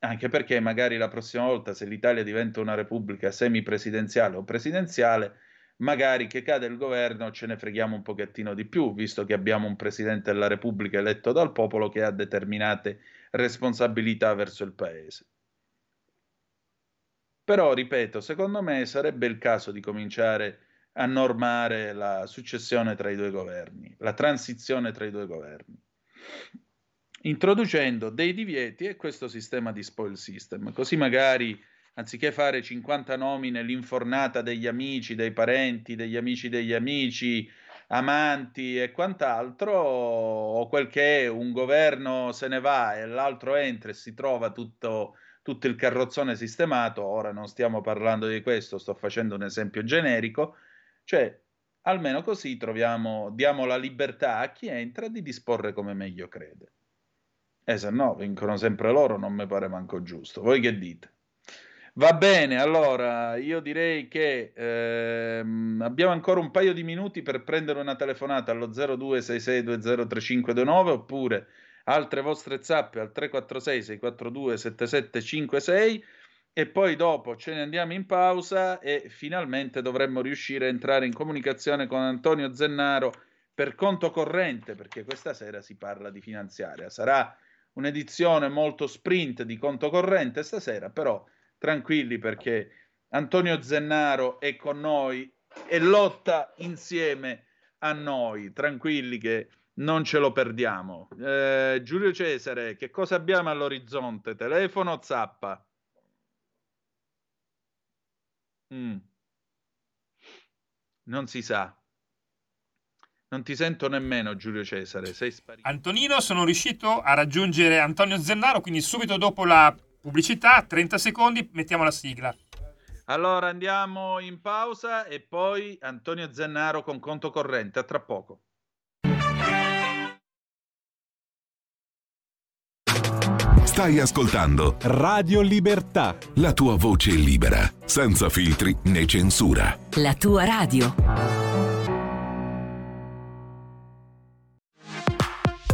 Anche perché magari la prossima volta, se l'Italia diventa una repubblica semipresidenziale o presidenziale, magari che cade il governo ce ne freghiamo un pochettino di più, visto che abbiamo un presidente della Repubblica eletto dal popolo che ha determinate responsabilità verso il paese. Però, ripeto, secondo me sarebbe il caso di cominciare a normare la successione tra i due governi, la transizione tra i due governi introducendo dei divieti e questo sistema di spoil system, così magari anziché fare 50 nomine, l'infornata degli amici, dei parenti, degli amici degli amici, amanti e quant'altro, o quel che è un governo se ne va e l'altro entra e si trova tutto, tutto il carrozzone sistemato, ora non stiamo parlando di questo, sto facendo un esempio generico, cioè almeno così troviamo, diamo la libertà a chi entra di disporre come meglio crede. E se no, vincono sempre loro, non mi pare manco giusto. Voi che dite? Va bene, allora io direi che ehm, abbiamo ancora un paio di minuti per prendere una telefonata allo 0266203529 oppure altre vostre zappe al 346 642 7756 e poi dopo ce ne andiamo in pausa e finalmente dovremmo riuscire a entrare in comunicazione con Antonio Zennaro per conto corrente perché questa sera si parla di finanziaria. Sarà un'edizione molto sprint di conto corrente stasera, però tranquilli perché Antonio Zennaro è con noi e lotta insieme a noi, tranquilli che non ce lo perdiamo. Eh, Giulio Cesare, che cosa abbiamo all'orizzonte? Telefono zappa? Mm. Non si sa. Non ti sento nemmeno Giulio Cesare, sei sparito. Antonino, sono riuscito a raggiungere Antonio Zennaro, quindi subito dopo la pubblicità, 30 secondi, mettiamo la sigla. Allora andiamo in pausa e poi Antonio Zennaro con conto corrente, a tra poco. Stai ascoltando Radio Libertà. La tua voce libera, senza filtri né censura. La tua radio.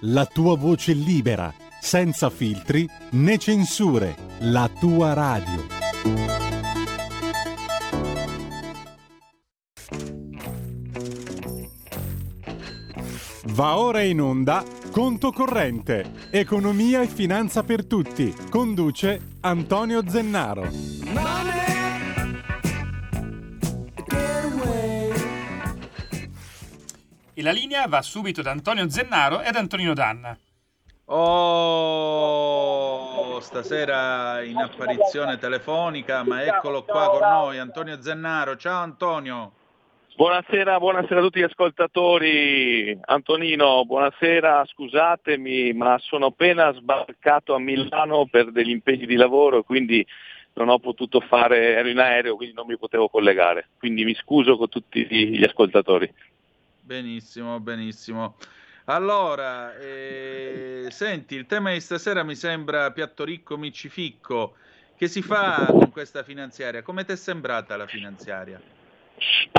la tua voce libera, senza filtri né censure, la tua radio. Va ora in onda Conto Corrente, Economia e Finanza per Tutti. Conduce Antonio Zennaro. E la linea va subito da Antonio Zennaro e ad Antonino Danna. Oh, stasera in apparizione telefonica, ma eccolo qua con noi, Antonio Zennaro. Ciao Antonio. Buonasera, buonasera a tutti gli ascoltatori. Antonino, buonasera, scusatemi, ma sono appena sbarcato a Milano per degli impegni di lavoro, quindi non ho potuto fare, ero in aereo, quindi non mi potevo collegare. Quindi mi scuso con tutti gli ascoltatori. Benissimo, benissimo. Allora, eh, senti, il tema di stasera mi sembra piatto ricco, micificco. Che si fa con questa finanziaria? Come ti è sembrata la finanziaria?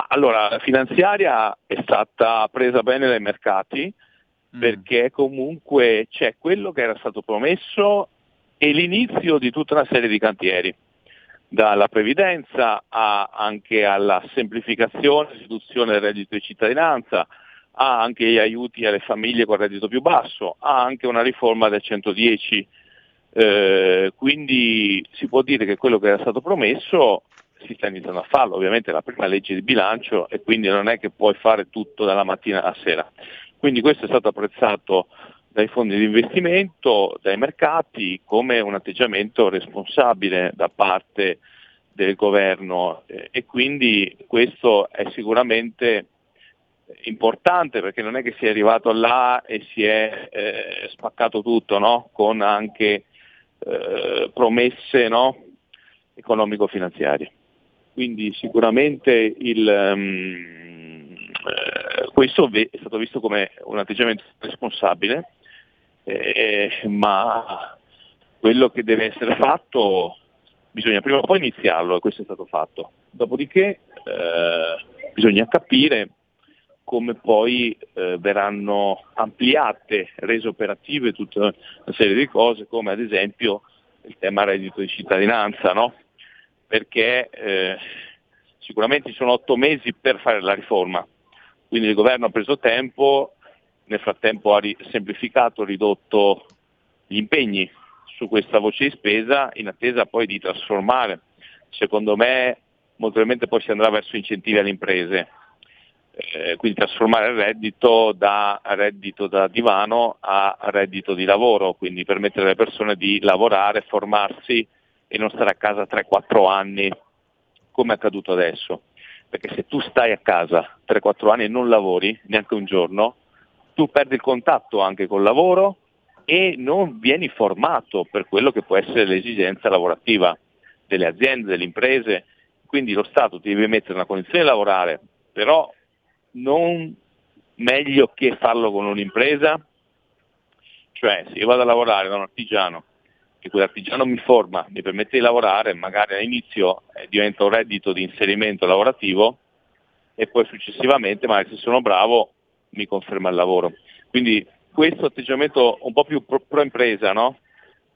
Allora, la finanziaria è stata presa bene dai mercati mm. perché comunque c'è quello che era stato promesso e l'inizio di tutta una serie di cantieri, dalla previdenza a, anche alla semplificazione, riduzione del reddito di cittadinanza, a anche gli aiuti alle famiglie con reddito più basso, a anche una riforma del 110. Eh, quindi si può dire che quello che era stato promesso si sta iniziando a farlo, ovviamente è la prima legge di bilancio e quindi non è che puoi fare tutto dalla mattina alla sera. Quindi questo è stato apprezzato dai fondi di investimento, dai mercati, come un atteggiamento responsabile da parte del governo e quindi questo è sicuramente importante perché non è che si è arrivato là e si è eh, spaccato tutto no? con anche eh, promesse no? economico-finanziarie. Quindi sicuramente il, um, eh, questo è stato visto come un atteggiamento responsabile, eh, ma quello che deve essere fatto bisogna prima o poi iniziarlo e questo è stato fatto. Dopodiché eh, bisogna capire come poi eh, verranno ampliate, rese operative tutta una serie di cose, come ad esempio il tema reddito di cittadinanza, no? perché eh, sicuramente ci sono otto mesi per fare la riforma, quindi il governo ha preso tempo, nel frattempo ha ri- semplificato, ridotto gli impegni su questa voce di spesa in attesa poi di trasformare. Secondo me molto probabilmente poi si andrà verso incentivi alle imprese, eh, quindi trasformare il reddito da reddito da divano a reddito di lavoro, quindi permettere alle persone di lavorare, formarsi e non stare a casa 3-4 anni come è accaduto adesso. Perché se tu stai a casa 3-4 anni e non lavori neanche un giorno, tu perdi il contatto anche col lavoro e non vieni formato per quello che può essere l'esigenza lavorativa delle aziende, delle imprese. Quindi lo Stato ti deve mettere in una condizione di lavorare, però non meglio che farlo con un'impresa. Cioè se io vado a lavorare da un artigiano che quell'artigiano mi forma, mi permette di lavorare, magari all'inizio eh, diventa un reddito di inserimento lavorativo e poi successivamente, magari se sono bravo, mi conferma il lavoro. Quindi questo atteggiamento un po' più pro, impresa no?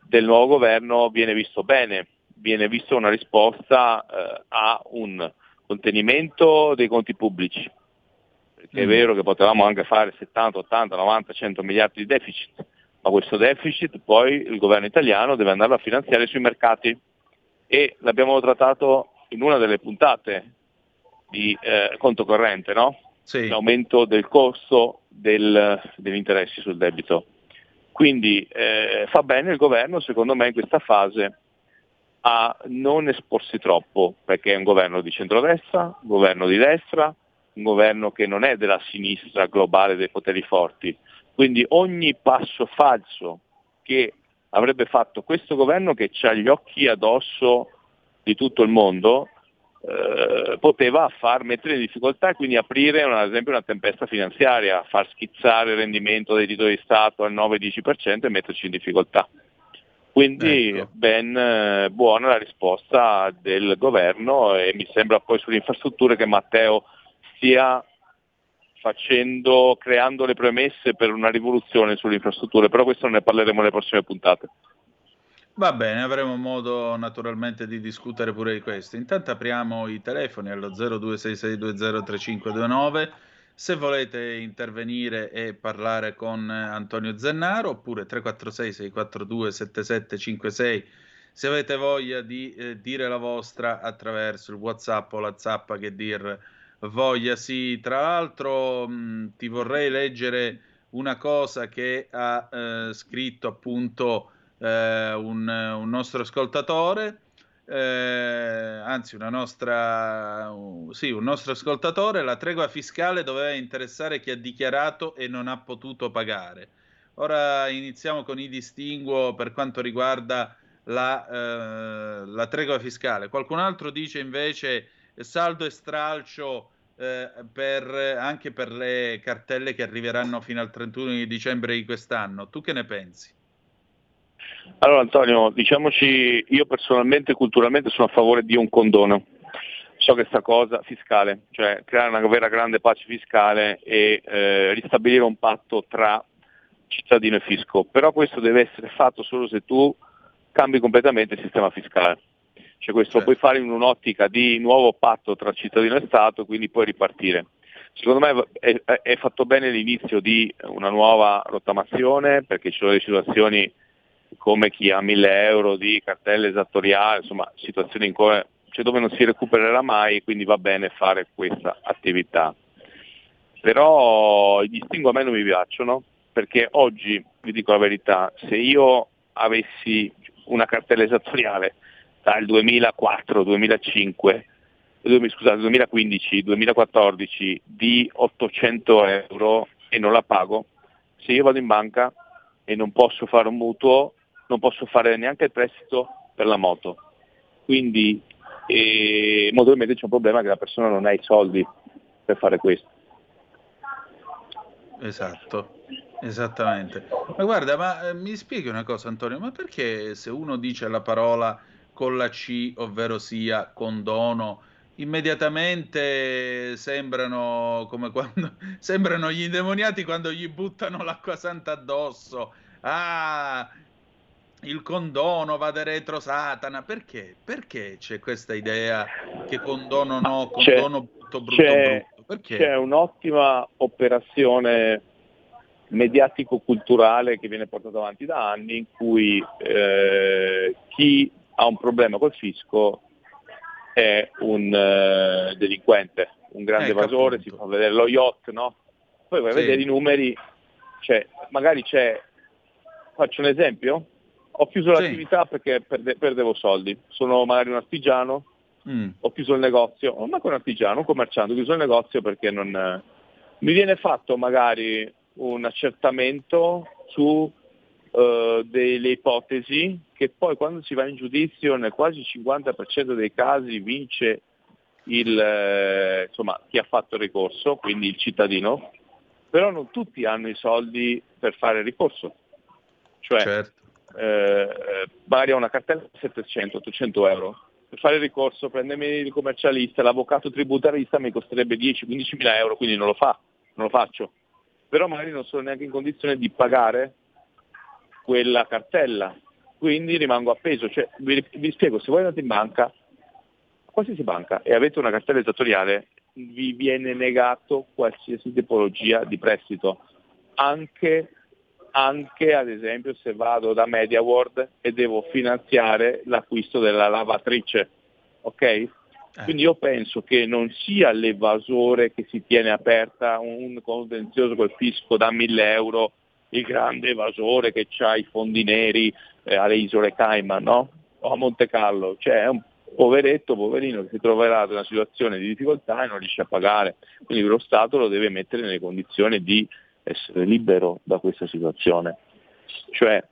del nuovo governo viene visto bene, viene visto una risposta eh, a un contenimento dei conti pubblici, perché mm. è vero che potevamo anche fare 70, 80, 90, 100 miliardi di deficit, ma questo deficit poi il governo italiano deve andarlo a finanziare sui mercati e l'abbiamo trattato in una delle puntate di eh, conto corrente, no? Sì. l'aumento del costo del, degli interessi sul debito. Quindi eh, fa bene il governo, secondo me, in questa fase a non esporsi troppo, perché è un governo di centrodestra, un governo di destra, un governo che non è della sinistra globale dei poteri forti, quindi ogni passo falso che avrebbe fatto questo governo che ha gli occhi addosso di tutto il mondo eh, poteva far mettere in difficoltà e quindi aprire una, ad esempio una tempesta finanziaria, far schizzare il rendimento dei titoli di Stato al 9-10% e metterci in difficoltà. Quindi ecco. ben eh, buona la risposta del governo e mi sembra poi sulle infrastrutture che Matteo stia facendo, creando le premesse per una rivoluzione sulle infrastrutture, però questo ne parleremo nelle prossime puntate. Va bene, avremo modo naturalmente di discutere pure di questo. Intanto apriamo i telefoni allo 0266203529 se volete intervenire e parlare con Antonio Zennaro oppure 346 642 7756 se avete voglia di eh, dire la vostra attraverso il WhatsApp o la zappa che dir voglia. Sì, tra l'altro mh, ti vorrei leggere una cosa che ha eh, scritto appunto eh, un, un, nostro ascoltatore, eh, anzi una nostra, uh, sì, un nostro ascoltatore, la tregua fiscale doveva interessare chi ha dichiarato e non ha potuto pagare. Ora iniziamo con i distinguo per quanto riguarda la, eh, la tregua fiscale. Qualcun altro dice invece saldo e stralcio eh, per, anche per le cartelle che arriveranno fino al 31 di dicembre di quest'anno. Tu che ne pensi? Allora Antonio, diciamoci, io personalmente, culturalmente sono a favore di un condono. So che sta cosa fiscale, cioè creare una vera grande pace fiscale e eh, ristabilire un patto tra cittadino e fisco, però questo deve essere fatto solo se tu cambi completamente il sistema fiscale. Cioè questo certo. puoi fare in un'ottica di nuovo patto tra cittadino e Stato, quindi puoi ripartire. Secondo me è, è fatto bene l'inizio di una nuova rottamazione perché ci sono delle situazioni come chi ha 1000 euro di cartelle esattoriali, insomma situazioni in cui, cioè dove non si recupererà mai, quindi va bene fare questa attività. Però i distinguo a me non mi piacciono, perché oggi, vi dico la verità, se io avessi una cartella esattoriale dal 2004, 2005, scusate, 2015, 2014 di 800 euro e non la pago, se io vado in banca e non posso fare un mutuo, non posso fare neanche il prestito per la moto. Quindi eh, molto probabilmente c'è un problema che la persona non ha i soldi per fare questo. Esatto, esattamente. Ma guarda, ma eh, mi spieghi una cosa Antonio, ma perché se uno dice la parola con la C, ovvero sia condono, immediatamente sembrano come quando [LAUGHS] sembrano gli indemoniati quando gli buttano l'acqua santa addosso. Ah, il condono va da retro Satana. Perché? Perché c'è questa idea che condono no, condono c'è, brutto brutto c'è, brutto? Perché? C'è un'ottima operazione mediatico-culturale che viene portata avanti da anni in cui eh, chi ha un problema col fisco è un uh, delinquente, un grande ecco evasore, appunto. si fa vedere lo yacht, no? Poi vai sì. a vedere i numeri, cioè magari c'è, faccio un esempio, ho chiuso sì. l'attività perché perde, perdevo soldi, sono magari un artigiano, mm. ho chiuso il negozio, non manco un artigiano, un commerciante, ho chiuso il negozio perché non... Mi viene fatto magari un accertamento su uh, delle ipotesi che poi quando si va in giudizio nel quasi 50% dei casi vince il, eh, insomma, chi ha fatto il ricorso, quindi il cittadino, però non tutti hanno i soldi per fare il ricorso. Cioè, certo. Eh, magari ha una cartella di 700-800 euro. Per fare il ricorso, prendermi il commercialista, l'avvocato tributarista mi costerebbe 10-15 mila euro, quindi non lo fa, non lo faccio. Però magari non sono neanche in condizione di pagare quella cartella, quindi rimango appeso. Cioè, vi, vi, spiego, se voi andate in banca, qualsiasi banca, e avete una cartella esattoriale, vi viene negato qualsiasi tipologia di prestito, anche, anche ad esempio se vado da MediaWorld e devo finanziare l'acquisto della lavatrice. Ok? Eh. Quindi io penso che non sia l'evasore che si tiene aperta un contenzioso col fisco da 1000 euro il grande evasore che ha i fondi neri eh, alle isole Cayman, no? o a Monte Carlo, cioè è un poveretto, poverino che si troverà in una situazione di difficoltà e non riesce a pagare, quindi lo Stato lo deve mettere nelle condizioni di essere libero da questa situazione. Cioè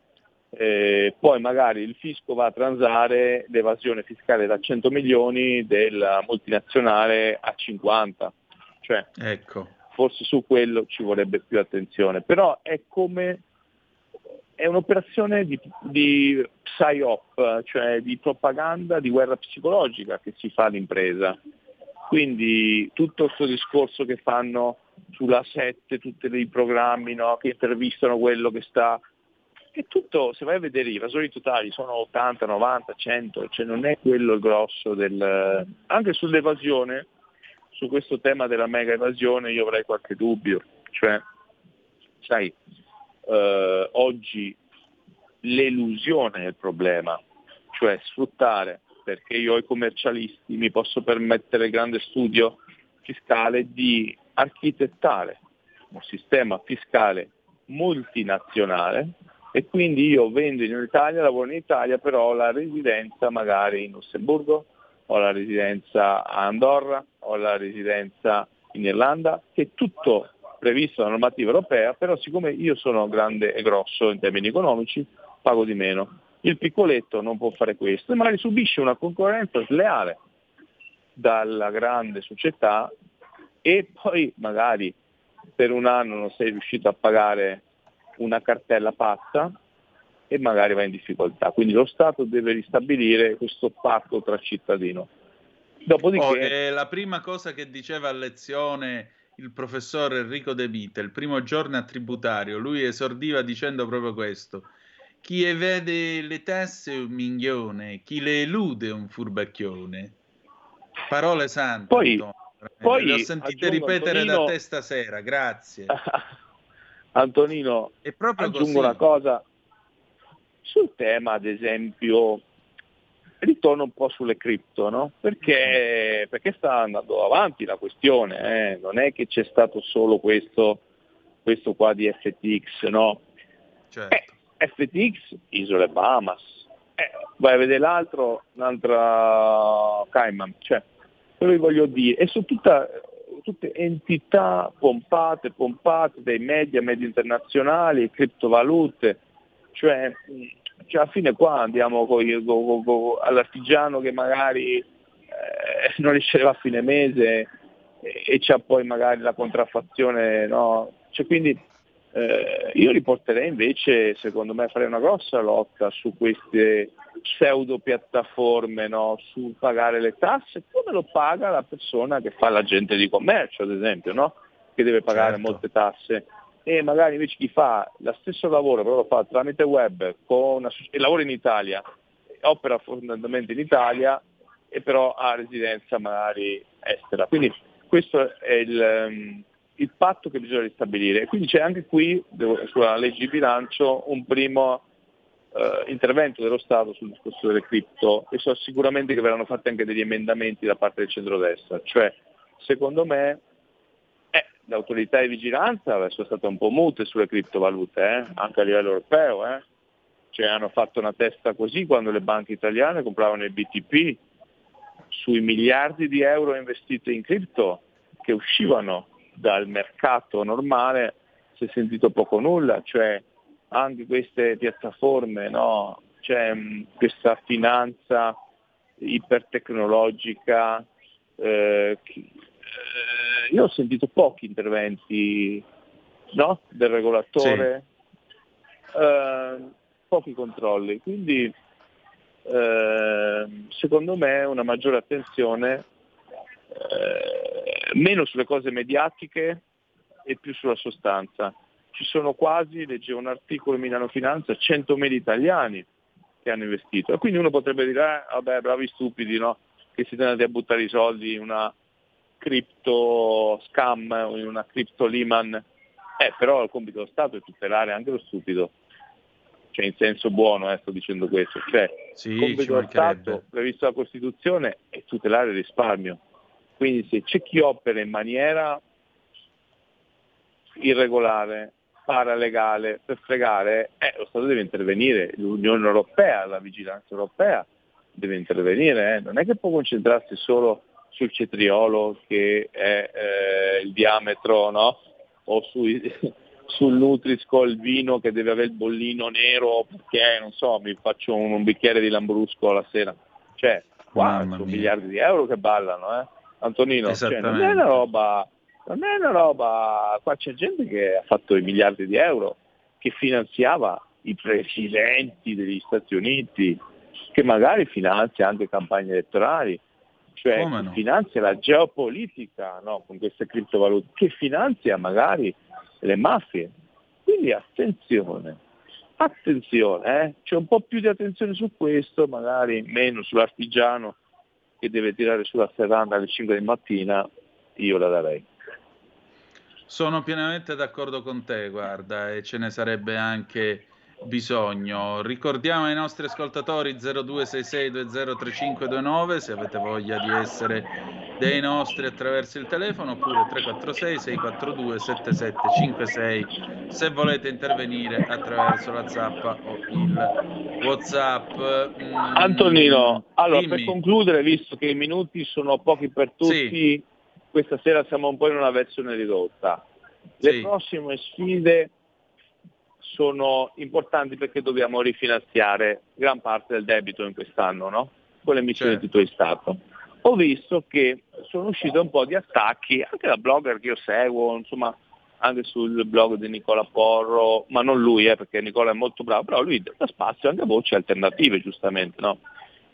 eh, poi magari il fisco va a transare l'evasione fiscale da 100 milioni della multinazionale a 50. Cioè, ecco. forse su quello ci vorrebbe più attenzione, però è come è un'operazione di, di psyop, cioè di propaganda, di guerra psicologica che si fa all'impresa. Quindi tutto questo discorso che fanno sulla 7, tutti i programmi no, che intervistano quello che sta è tutto, se vai a vedere i evasori totali sono 80, 90, 100, cioè non è quello il grosso del... Anche sull'evasione, su questo tema della mega evasione io avrei qualche dubbio, cioè, sai, eh, oggi l'elusione è il problema, cioè sfruttare, perché io ai commercialisti mi posso permettere il grande studio fiscale di architettare un sistema fiscale multinazionale e quindi io vendo in Italia, lavoro in Italia, però ho la residenza magari in Lussemburgo, ho la residenza a Andorra, ho la residenza in Irlanda, che è tutto previsto dalla normativa europea, però siccome io sono grande e grosso in termini economici, pago di meno. Il piccoletto non può fare questo e magari subisce una concorrenza sleale dalla grande società e poi magari per un anno non sei riuscito a pagare una cartella pazza e magari va in difficoltà. Quindi lo Stato deve ristabilire questo patto tra cittadino. Dopodiché... Oh, eh, la prima cosa che diceva a lezione il professor Enrico De Vita, il primo giorno a tributario, lui esordiva dicendo proprio questo. Chi vede le tasse è un minchione, chi le elude è un furbacchione. Parole sante. Poi, poi le ho sentite ripetere Antonino... da te stasera, grazie. [LAUGHS] Antonino, aggiungo così. una cosa sul tema, ad esempio, ritorno un po' sulle cripto, no? perché, perché sta andando avanti la questione, eh? non è che c'è stato solo questo, questo qua di FTX, no? Certo. Eh, FTX, isole Bahamas, eh, vai a vedere l'altro, un'altra Cayman, cioè, quello che voglio dire, e su tutta, tutte entità pompate, pompate dai media, media internazionali, criptovalute, cioè, cioè alla fine qua andiamo con, con, con, all'artigiano che magari eh, non riceve a fine mese e, e c'ha poi magari la contraffazione, no? Cioè, quindi eh, io riporterei invece, secondo me, farei una grossa lotta su queste pseudo piattaforme, no? sul pagare le tasse, come lo paga la persona che fa l'agente di commercio, ad esempio, no? che deve pagare Certo. molte tasse. E magari invece chi fa lo stesso lavoro, però lo fa tramite web, con una, e lavora in Italia, opera fondamentalmente in Italia, e però ha residenza magari estera. Quindi questo è il, ehm, il patto che bisogna ristabilire. Quindi c'è anche qui, sulla legge di bilancio, un primo eh, intervento dello Stato sul discorso delle cripto e so sicuramente che verranno fatti anche degli emendamenti da parte del centrodestra. Cioè, secondo me, eh, le autorità di vigilanza sono state un po' mute sulle criptovalute, eh, anche a livello europeo. eh. Cioè, hanno fatto una testa così quando le banche italiane compravano il BTP sui miliardi di euro investiti in cripto che uscivano dal mercato normale si è sentito poco o nulla, cioè anche queste piattaforme, no? C'è mh, questa finanza ipertecnologica, eh, eh, io ho sentito pochi interventi no? del regolatore, eh, pochi controlli, quindi eh, secondo me una maggiore attenzione eh, meno sulle cose mediatiche e più sulla sostanza. Ci sono quasi, leggevo un articolo in Milano Finanza, 100.000 italiani che hanno investito. E quindi uno potrebbe dire, eh, vabbè, bravi stupidi, no? Che siete andati a buttare i soldi in una cripto scam o in una cripto Lehman. Eh, però il compito dello Stato è tutelare anche lo stupido. Cioè, in senso buono, eh, sto dicendo questo. Cioè, Sì, il compito dello. Stato previsto dalla Costituzione è tutelare il risparmio. Quindi se c'è chi opera in maniera irregolare, paralegale, per fregare, eh, lo Stato deve intervenire, l'Unione Europea, la vigilanza europea deve intervenire, eh. non è che può concentrarsi solo sul cetriolo che è eh, il diametro, no? o sui, [LAUGHS] sul Nutrisco il vino che deve avere il bollino nero perché non so, mi faccio un, un bicchiere di Lambrusco la sera. Cioè, qua sono miliardi di euro che ballano, eh? Antonino, cioè, non è una roba, non è una roba, qua c'è gente che ha fatto i miliardi di euro, che finanziava i presidenti degli Stati Uniti, che magari finanzia anche campagne elettorali, cioè no? finanzia la geopolitica no? con queste criptovalute, che finanzia magari le mafie. Quindi attenzione, attenzione, eh? c'è un po' più di attenzione su questo, magari meno sull'artigiano che deve tirare sulla serranda alle 5 di mattina, io la darei. Sono pienamente d'accordo con te, guarda, e ce ne sarebbe anche bisogno. Ricordiamo ai nostri ascoltatori 0266203529 se avete voglia di essere dei nostri attraverso il telefono oppure 346 642 7756 se volete intervenire attraverso la zappa o il whatsapp mm, Antonino allora dimmi. per concludere visto che i minuti sono pochi per tutti sì. questa sera siamo un po' in una versione ridotta le sì. prossime sfide sono importanti perché dobbiamo rifinanziare gran parte del debito in quest'anno, no? con l'emissione certo. di titoli Stato. Ho visto che sono usciti un po' di attacchi, anche da blogger che io seguo, insomma, anche sul blog di Nicola Porro, ma non lui, eh, perché Nicola è molto bravo, però lui dà spazio anche a voci alternative, giustamente, no?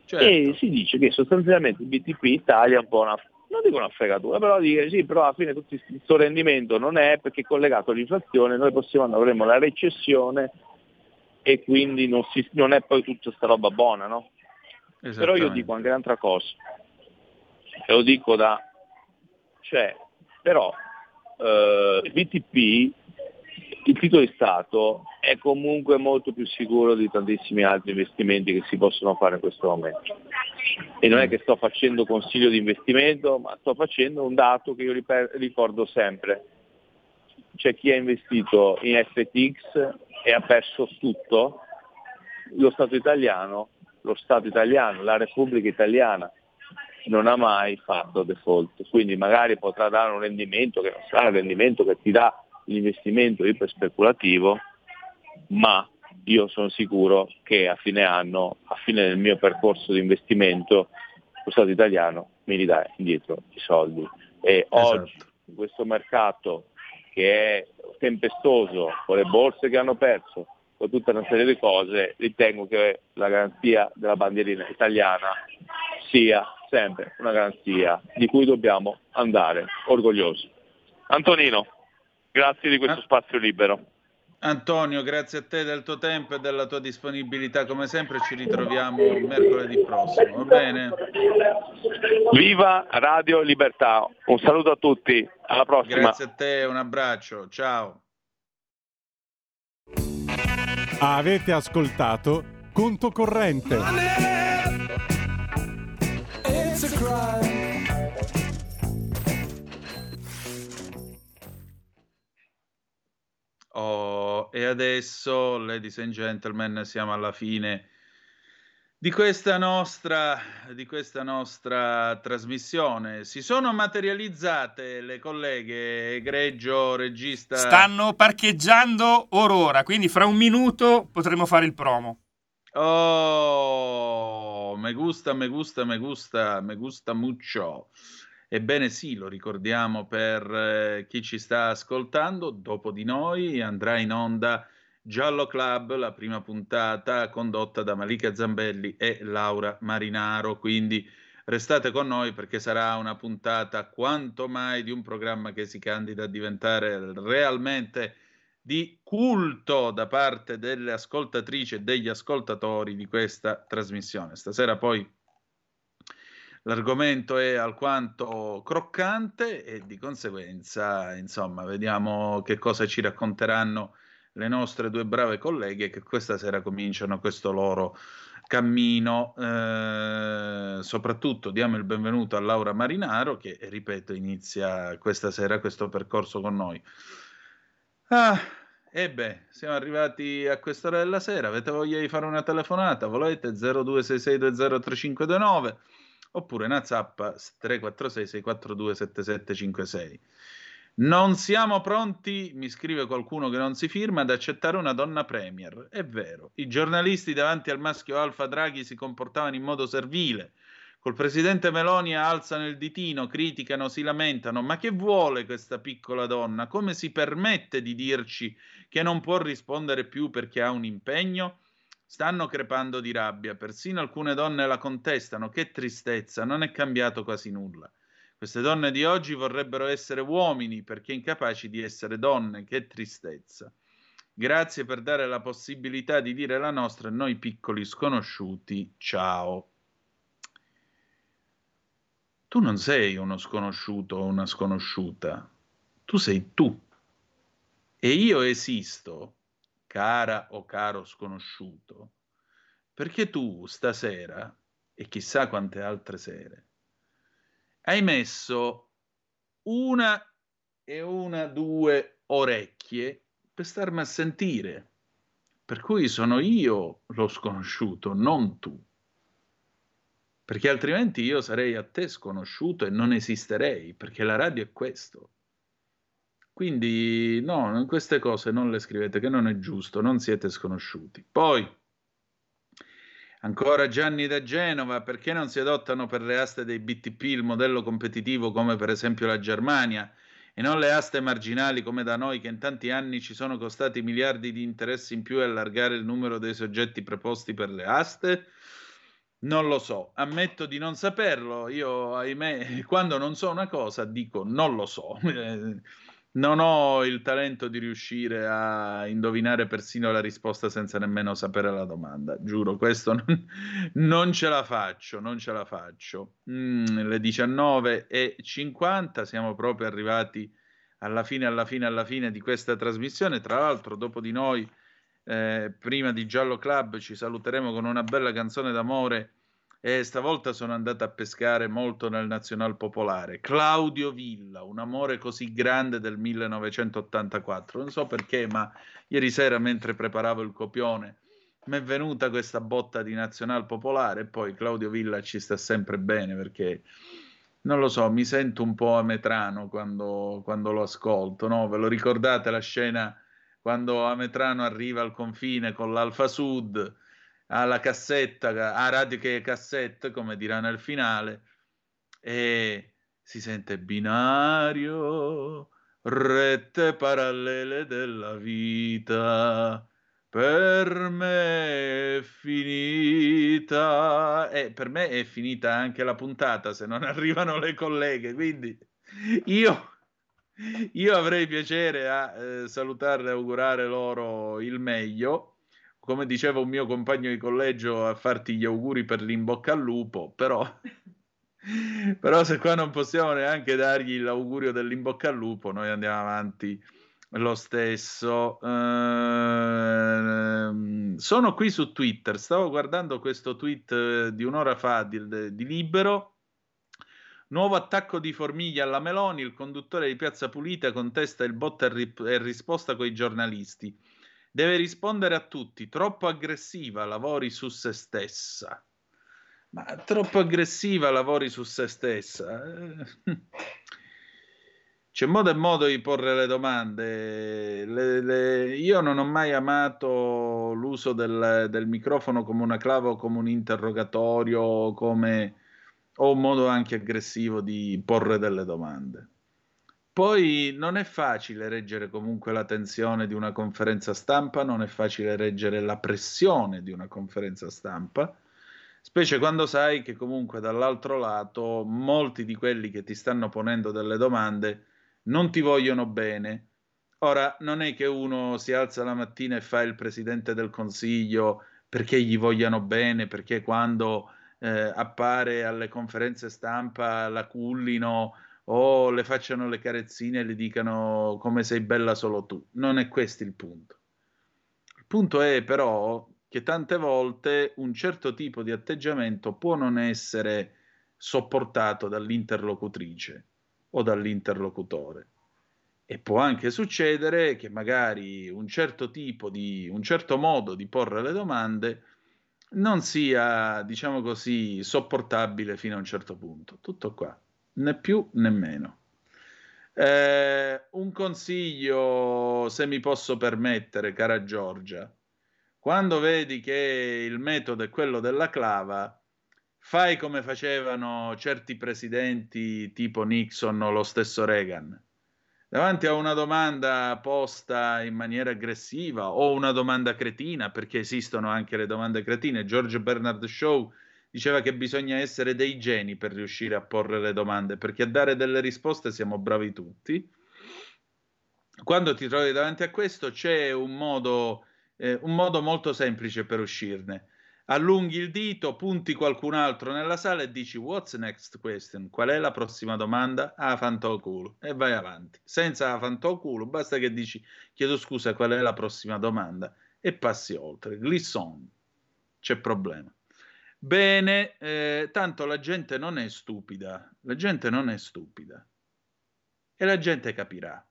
Certo. E si dice che sostanzialmente il BTP Italia è un po' una non dico una fregatura, però dire sì, però alla fine tutto questo rendimento non è perché è collegato all'inflazione, noi possiamo avremo la recessione e quindi non, si, non è poi tutta questa roba buona, no? Però io dico anche un'altra cosa, e lo dico da, cioè, però eh, il BTP, il titolo di Stato, è comunque molto più sicuro di tantissimi altri investimenti che si possono fare in questo momento. E non è che sto facendo consiglio di investimento, ma sto facendo un dato che io ricordo sempre. C'è chi ha investito in FTX e ha perso tutto, lo Stato italiano, lo Stato italiano, la Repubblica italiana non ha mai fatto default, quindi magari potrà dare un rendimento che non sarà il rendimento che ti dà l'investimento iper speculativo, ma io sono sicuro che a fine anno, a fine del mio percorso di investimento, lo Stato italiano mi ridà indietro i soldi. E esatto. oggi, in questo mercato che è tempestoso, con le borse che hanno perso, con tutta una serie di cose, ritengo che la garanzia della bandierina italiana sia sempre una garanzia di cui dobbiamo andare orgogliosi. Antonino, grazie di questo spazio libero. Antonio, grazie a te del tuo tempo e della tua disponibilità. Come sempre ci ritroviamo mercoledì prossimo, va bene? Viva Radio Libertà. Un saluto a tutti, alla prossima. Grazie a te, un abbraccio, ciao. Avete ascoltato Conto Corrente. Oh, e adesso, ladies and gentlemen, siamo alla fine di questa nostra, di questa nostra trasmissione. Si sono materializzate le colleghe egregio regista. Stanno parcheggiando orora, quindi fra un minuto potremo fare il promo. Oh, me gusta, me gusta, me gusta, me gusta mucho. Ebbene sì, lo ricordiamo per eh, chi ci sta ascoltando, dopo di noi andrà in onda Giallo Club, la prima puntata condotta da Malika Zambelli e Laura Marinaro, quindi restate con noi perché sarà una puntata quanto mai di un programma che si candida a diventare realmente di culto da parte delle ascoltatrici e degli ascoltatori di questa trasmissione. Stasera poi l'argomento è alquanto croccante e di conseguenza, insomma, vediamo che cosa ci racconteranno le nostre due brave colleghe che questa sera cominciano questo loro cammino. Eh, soprattutto diamo il benvenuto a Laura Marinaro che, ripeto, inizia questa sera questo percorso con noi. Ah, e beh, siamo arrivati a quest'ora della sera. Avete voglia di fare una telefonata? Volete 0266203529 oppure una zappa 346 642 7756. Non siamo pronti, mi scrive qualcuno che non si firma, ad accettare una donna premier. È vero, i giornalisti davanti al maschio Alfa Draghi si comportavano in modo servile. Col presidente Meloni alzano il ditino, criticano, si lamentano. Ma che vuole questa piccola donna? Come si permette di dirci che non può rispondere più perché ha un impegno? Stanno crepando di rabbia, persino alcune donne la contestano. Che tristezza, non è cambiato quasi nulla. Queste donne di oggi vorrebbero essere uomini perché incapaci di essere donne. Che tristezza. Grazie per dare la possibilità di dire la nostra a noi piccoli sconosciuti. Ciao. Tu non sei uno sconosciuto o una sconosciuta. Tu sei tu. E io esisto, cara o caro sconosciuto, perché tu stasera, e chissà quante altre sere, hai messo una e una, due orecchie per starmi a sentire. Per cui sono io lo sconosciuto, non tu. Perché altrimenti io sarei a te sconosciuto e non esisterei, perché la radio è questo. Quindi no, queste cose non le scrivete, che non è giusto, non siete sconosciuti. Poi, Ancora Gianni da Genova, perché non si adottano per le aste dei BTP il modello competitivo come per esempio la Germania e non le aste marginali come da noi che in tanti anni ci sono costati miliardi di interessi in più e allargare il numero dei soggetti preposti per le aste? Non lo so, ammetto di non saperlo, io ahimè [LAUGHS] quando non so una cosa dico non lo so. [LAUGHS] non ho il talento di riuscire a indovinare persino la risposta senza nemmeno sapere la domanda. Giuro, questo non, non ce la faccio, non ce la faccio. Mm, le 19.50, siamo proprio arrivati alla fine, alla fine, alla fine di questa trasmissione. Tra l'altro, dopo di noi, eh, prima di Giallo Club, ci saluteremo con una bella canzone d'amore e stavolta sono andata a pescare molto nel Nazional Popolare. Claudio Villa, un amore così grande del 1984. Non so perché, ma ieri sera mentre preparavo il copione mi è venuta questa botta di Nazional Popolare e poi Claudio Villa ci sta sempre bene perché non lo so, mi sento un po' ametrano quando, quando lo ascolto, no? Ve lo ricordate la scena quando Ametrano arriva al confine con l'Alfa Sud? Alla cassetta, a radio che cassette, come dirà nel finale, e si sente binario, rette parallele della vita. Per me è finita, e per me è finita anche la puntata se non [LAUGHS] arrivano le colleghe. Quindi io, io avrei piacere a eh, salutarle e augurare loro il meglio come diceva un mio compagno di collegio, a farti gli auguri per l'in-bocca al lupo, però, [LAUGHS] però se qua non possiamo neanche dargli l'augurio dell'in-bocca al lupo, noi andiamo avanti lo stesso. Uh, sono qui su Twitter, stavo guardando questo tweet eh, di un'ora fa di, di Libero. Nuovo attacco di formiglia alla Meloni, il conduttore di Piazza Pulita contesta il botta e, risposta con i giornalisti. Deve rispondere a tutti, troppo aggressiva, lavori su se stessa. Ma troppo aggressiva, lavori su se stessa. C'è modo e modo di porre le domande. Le, le... Io non ho mai amato l'uso del, del, microfono come una clava come un interrogatorio, come... o un modo anche aggressivo di porre delle domande. Poi non è facile reggere comunque la tensione di una conferenza stampa, non è facile reggere la pressione di una conferenza stampa, specie quando sai che comunque dall'altro lato molti di quelli che ti stanno ponendo delle domande non ti vogliono bene. Ora, non è che uno si alza la mattina e fa il presidente del consiglio perché gli vogliano bene, perché quando eh, appare alle conferenze stampa la cullino o le facciano le carezzine e le dicano come sei bella solo tu. Non è questo il punto. Il punto è però che tante volte un certo tipo di atteggiamento può non essere sopportato dall'interlocutrice o dall'interlocutore. E può anche succedere che magari un certo tipo di, un certo modo di porre le domande non sia, diciamo così, sopportabile fino a un certo punto. Tutto qua né più né meno. Eh, un consiglio, se mi posso permettere, cara Giorgia, quando vedi che il metodo è quello della clava, fai come facevano certi presidenti tipo Nixon o lo stesso Reagan. Davanti a una domanda posta in maniera aggressiva o una domanda cretina, perché esistono anche le domande cretine, George Bernard Shaw diceva che bisogna essere dei geni per riuscire a porre le domande, perché a dare delle risposte siamo bravi tutti. Quando ti trovi davanti a questo c'è un modo, eh, un modo molto semplice per uscirne allunghi il dito, punti qualcun altro nella sala e dici what's next question? Qual è la prossima domanda? Ah, fantoculo. E vai avanti. Senza fantoculo, basta che dici chiedo scusa, qual è la prossima domanda? E passi oltre. Glisson. C'è problema. Bene, eh, tanto la gente non è stupida. La gente non è stupida. E la gente capirà,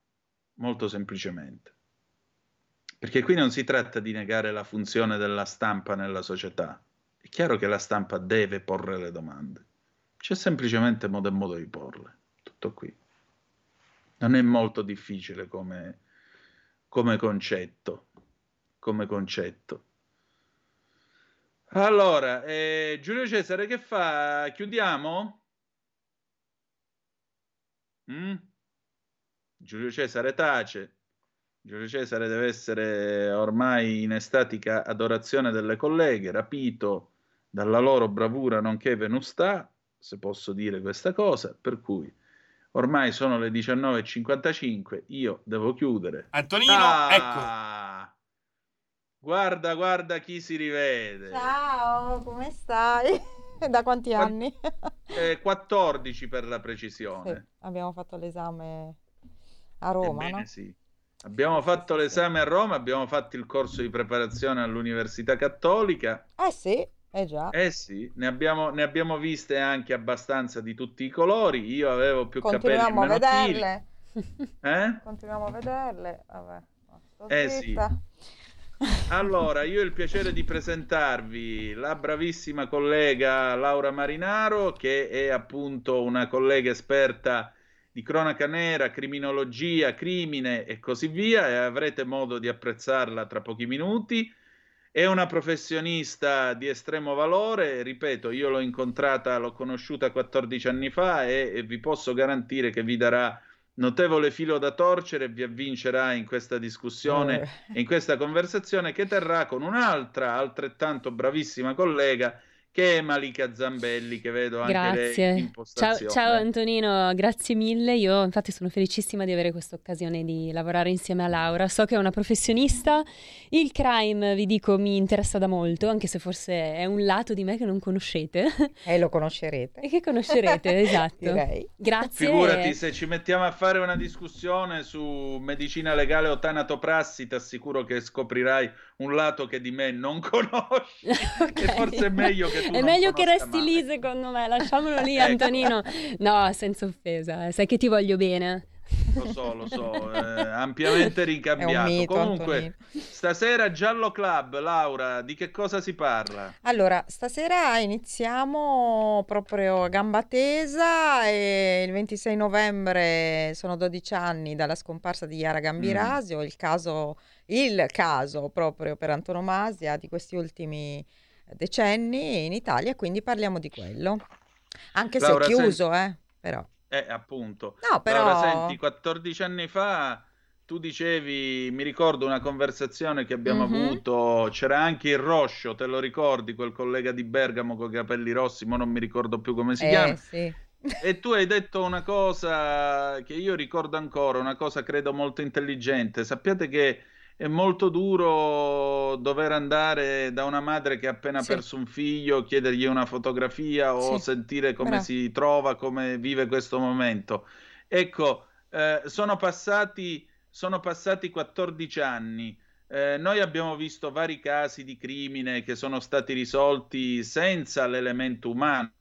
molto semplicemente. Perché qui non si tratta di negare la funzione della stampa nella società. È chiaro che la stampa deve porre le domande. C'è semplicemente modo e modo di porle. Tutto qui. Non è molto difficile come, come concetto. Come concetto. Allora, eh, Giulio Cesare, che fa? Chiudiamo? Mm? Giulio Cesare tace. Giulio Cesare deve essere ormai in estatica adorazione delle colleghe, rapito dalla loro bravura nonché venustà, se posso dire questa cosa, per cui ormai sono le 19.55, io devo chiudere. Antonino, ah, ecco. Guarda, guarda chi si rivede. Ciao, come stai? [LAUGHS] da quanti anni? Eh, [LAUGHS] 14 per la precisione. Sì, abbiamo fatto l'esame a Roma, Ebbene, no? sì. Abbiamo fatto l'esame a Roma, abbiamo fatto il corso di preparazione all'Università Cattolica. Eh sì, eh già. Eh sì, ne abbiamo, ne abbiamo viste anche abbastanza di tutti i colori. Io avevo più Continuiamo a capelli meno vederle. Eh? [LAUGHS] Continuiamo a vederle. Vabbè. Eh zitta. Allora, io ho il piacere di presentarvi la bravissima collega Laura Marinaro, che è appunto una collega esperta di cronaca nera, criminologia, crimine e così via, e avrete modo di apprezzarla tra pochi minuti. È una professionista di estremo valore, ripeto, io l'ho incontrata, l'ho conosciuta 14 anni fa e, e vi posso garantire che vi darà notevole filo da torcere vi avvincerà in questa discussione Eh. e in questa conversazione che terrà con un'altra altrettanto bravissima collega che è Malika Zambelli, che vedo anche lei in Grazie. Ciao, ciao Antonino, grazie mille. Io infatti sono felicissima di avere questa occasione di lavorare insieme a Laura. So che è una professionista. Il crime, vi dico, mi interessa da molto, anche se forse è un lato di me che non conoscete. E lo conoscerete. E che conoscerete, [LAUGHS] esatto. Direi. Grazie. Figurati se ci mettiamo a fare una discussione su medicina legale o tanatoprassi, ti assicuro che scoprirai un lato che di me non [LAUGHS] conosci. [LAUGHS] E forse è meglio che tu È meglio che resti lì, secondo me. Lasciamolo lì, [LAUGHS] Ecco. Antonino. No, senza offesa, eh, sai che ti voglio bene. Lo so, lo so, eh, ampiamente [LAUGHS] ricambiato. mito, Comunque, Antonino. stasera Giallo Club, Laura, di che cosa si parla? Allora, stasera iniziamo proprio a gamba tesa e il 26 novembre sono 12 anni dalla scomparsa di Yara Gambirasio, il caso, il caso proprio per antonomasia di questi ultimi decenni in Italia, quindi parliamo di quello. Anche se Laura, è chiuso, eh, però. Eh, appunto. No, però- Laura, senti, 14 anni fa tu dicevi, mi ricordo una conversazione che abbiamo Mhm. avuto, c'era anche il Roscio, te lo ricordi, quel collega di Bergamo con i capelli rossi, ma non mi ricordo più come si Eh, chiama. sì. E tu hai detto una cosa che io ricordo ancora, una cosa credo molto intelligente. Sappiate che è molto duro dover andare da una madre che ha appena Sì. perso un figlio, chiedergli una fotografia o Sì. sentire come Bravo. si trova, come vive questo momento. Ecco, eh, sono passati, sono passati 14 anni. Eh, noi abbiamo visto vari casi di crimine che sono stati risolti senza l'elemento umano,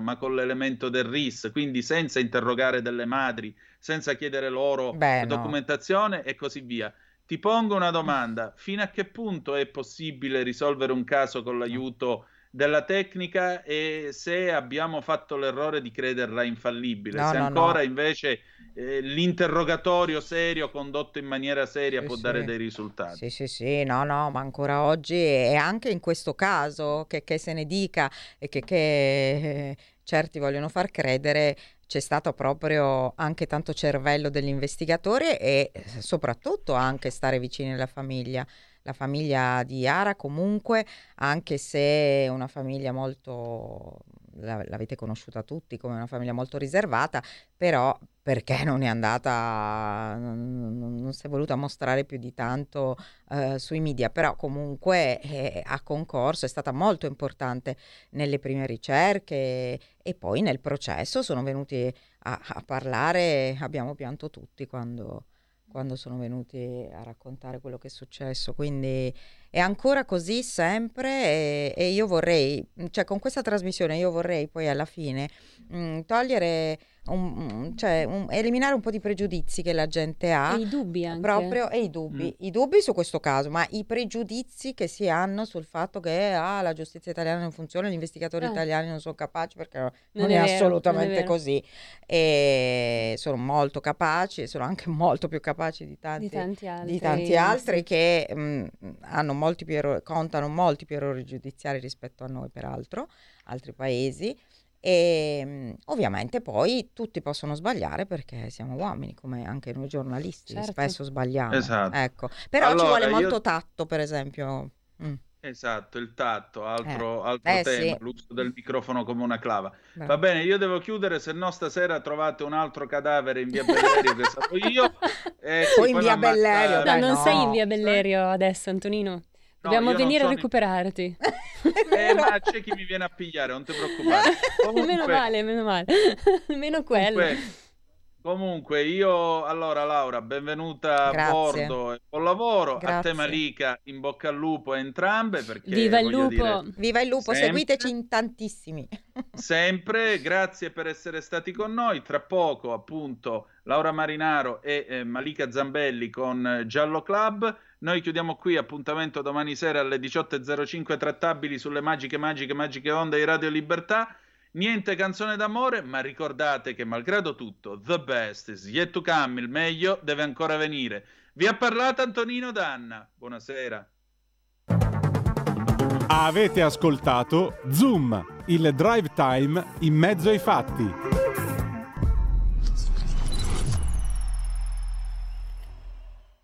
ma con l'elemento del RIS, quindi senza interrogare delle madri, senza chiedere loro Beh, no. documentazione e così via. Ti pongo una domanda: fino a che punto è possibile risolvere un caso con l'aiuto della tecnica e se abbiamo fatto l'errore di crederla infallibile, No, se no, ancora no. invece eh, l'interrogatorio serio condotto in maniera seria Sì, può sì. dare dei risultati. Sì, sì, sì, no, no, ma ancora oggi e anche in questo caso che, che se ne dica e che, che, certi vogliono far credere, c'è stato proprio anche tanto cervello degli investigatori e eh, soprattutto anche stare vicini alla famiglia. La famiglia di Yara comunque, anche se è una famiglia molto, la- l'avete conosciuta tutti come una famiglia molto riservata, però perché non è andata, non, non- si è voluta mostrare più di tanto eh, sui media, però comunque eh, ha concorso, è stata molto importante nelle prime ricerche e poi nel processo sono venuti a, a parlare, abbiamo pianto tutti quando, quando sono venuti a raccontare quello che è successo, quindi è ancora così sempre e, e io vorrei, cioè con questa trasmissione io vorrei poi alla fine mh, togliere, un- cioè un- eliminare un po' di pregiudizi che la gente ha. E i dubbi anche. Proprio, e i dubbi, i dubbi su questo caso, ma i pregiudizi che si hanno sul fatto che ah, la giustizia italiana non funziona, gli investigatori Eh. italiani non sono capaci, perché non, Non è, è vero, assolutamente non è così. E sono molto capaci, sono anche [LAUGHS] molto più capaci di tanti, Di tanti altri. di tanti altri che mh, hanno molti più errori, contano molti più errori giudiziari rispetto a noi, peraltro, altri paesi. E mh, ovviamente poi tutti possono sbagliare perché siamo uomini, come anche noi giornalisti, Certo. spesso sbagliamo. Esatto. Ecco. Però ci Allora, vuole io- molto tatto, per esempio. Mm. Esatto, il tatto, altro, altro Eh, tema, sì. l'uso del microfono come una clava. Beh. Va bene, io devo chiudere, se no stasera trovate un altro cadavere in via Bellerio che sapevo io. [LAUGHS] e O in via Bellerio, No, dai, non no. sei in via Bellerio adesso, Antonino. Dobbiamo venire a recuperarti. Eh, [LAUGHS] ma c'è chi mi viene a pigliare, non ti preoccupare. [LAUGHS] Comunque- meno male, meno male. [LAUGHS] Almeno quello. Comunque, comunque, io allora Laura, benvenuta Grazie. a bordo e buon lavoro. A Grazie. te Malika, in bocca al lupo a entrambe perché Viva il lupo. dire, Viva il lupo, Sempre. seguiteci in tantissimi. [LAUGHS] sempre, grazie per essere stati con noi. Tra poco, appunto, Laura Marinaro e eh, Malika Zambelli con eh, Giallo Club. Noi chiudiamo qui, appuntamento domani sera alle 18.05 trattabili sulle magiche, magiche, magiche onde di Radio Libertà. Niente canzone d'amore, ma ricordate che malgrado tutto, the best is yet to come, il meglio deve ancora venire. Vi ha parlato Antonino Danna. Buonasera. Avete ascoltato Zoom, il drive time in mezzo ai fatti.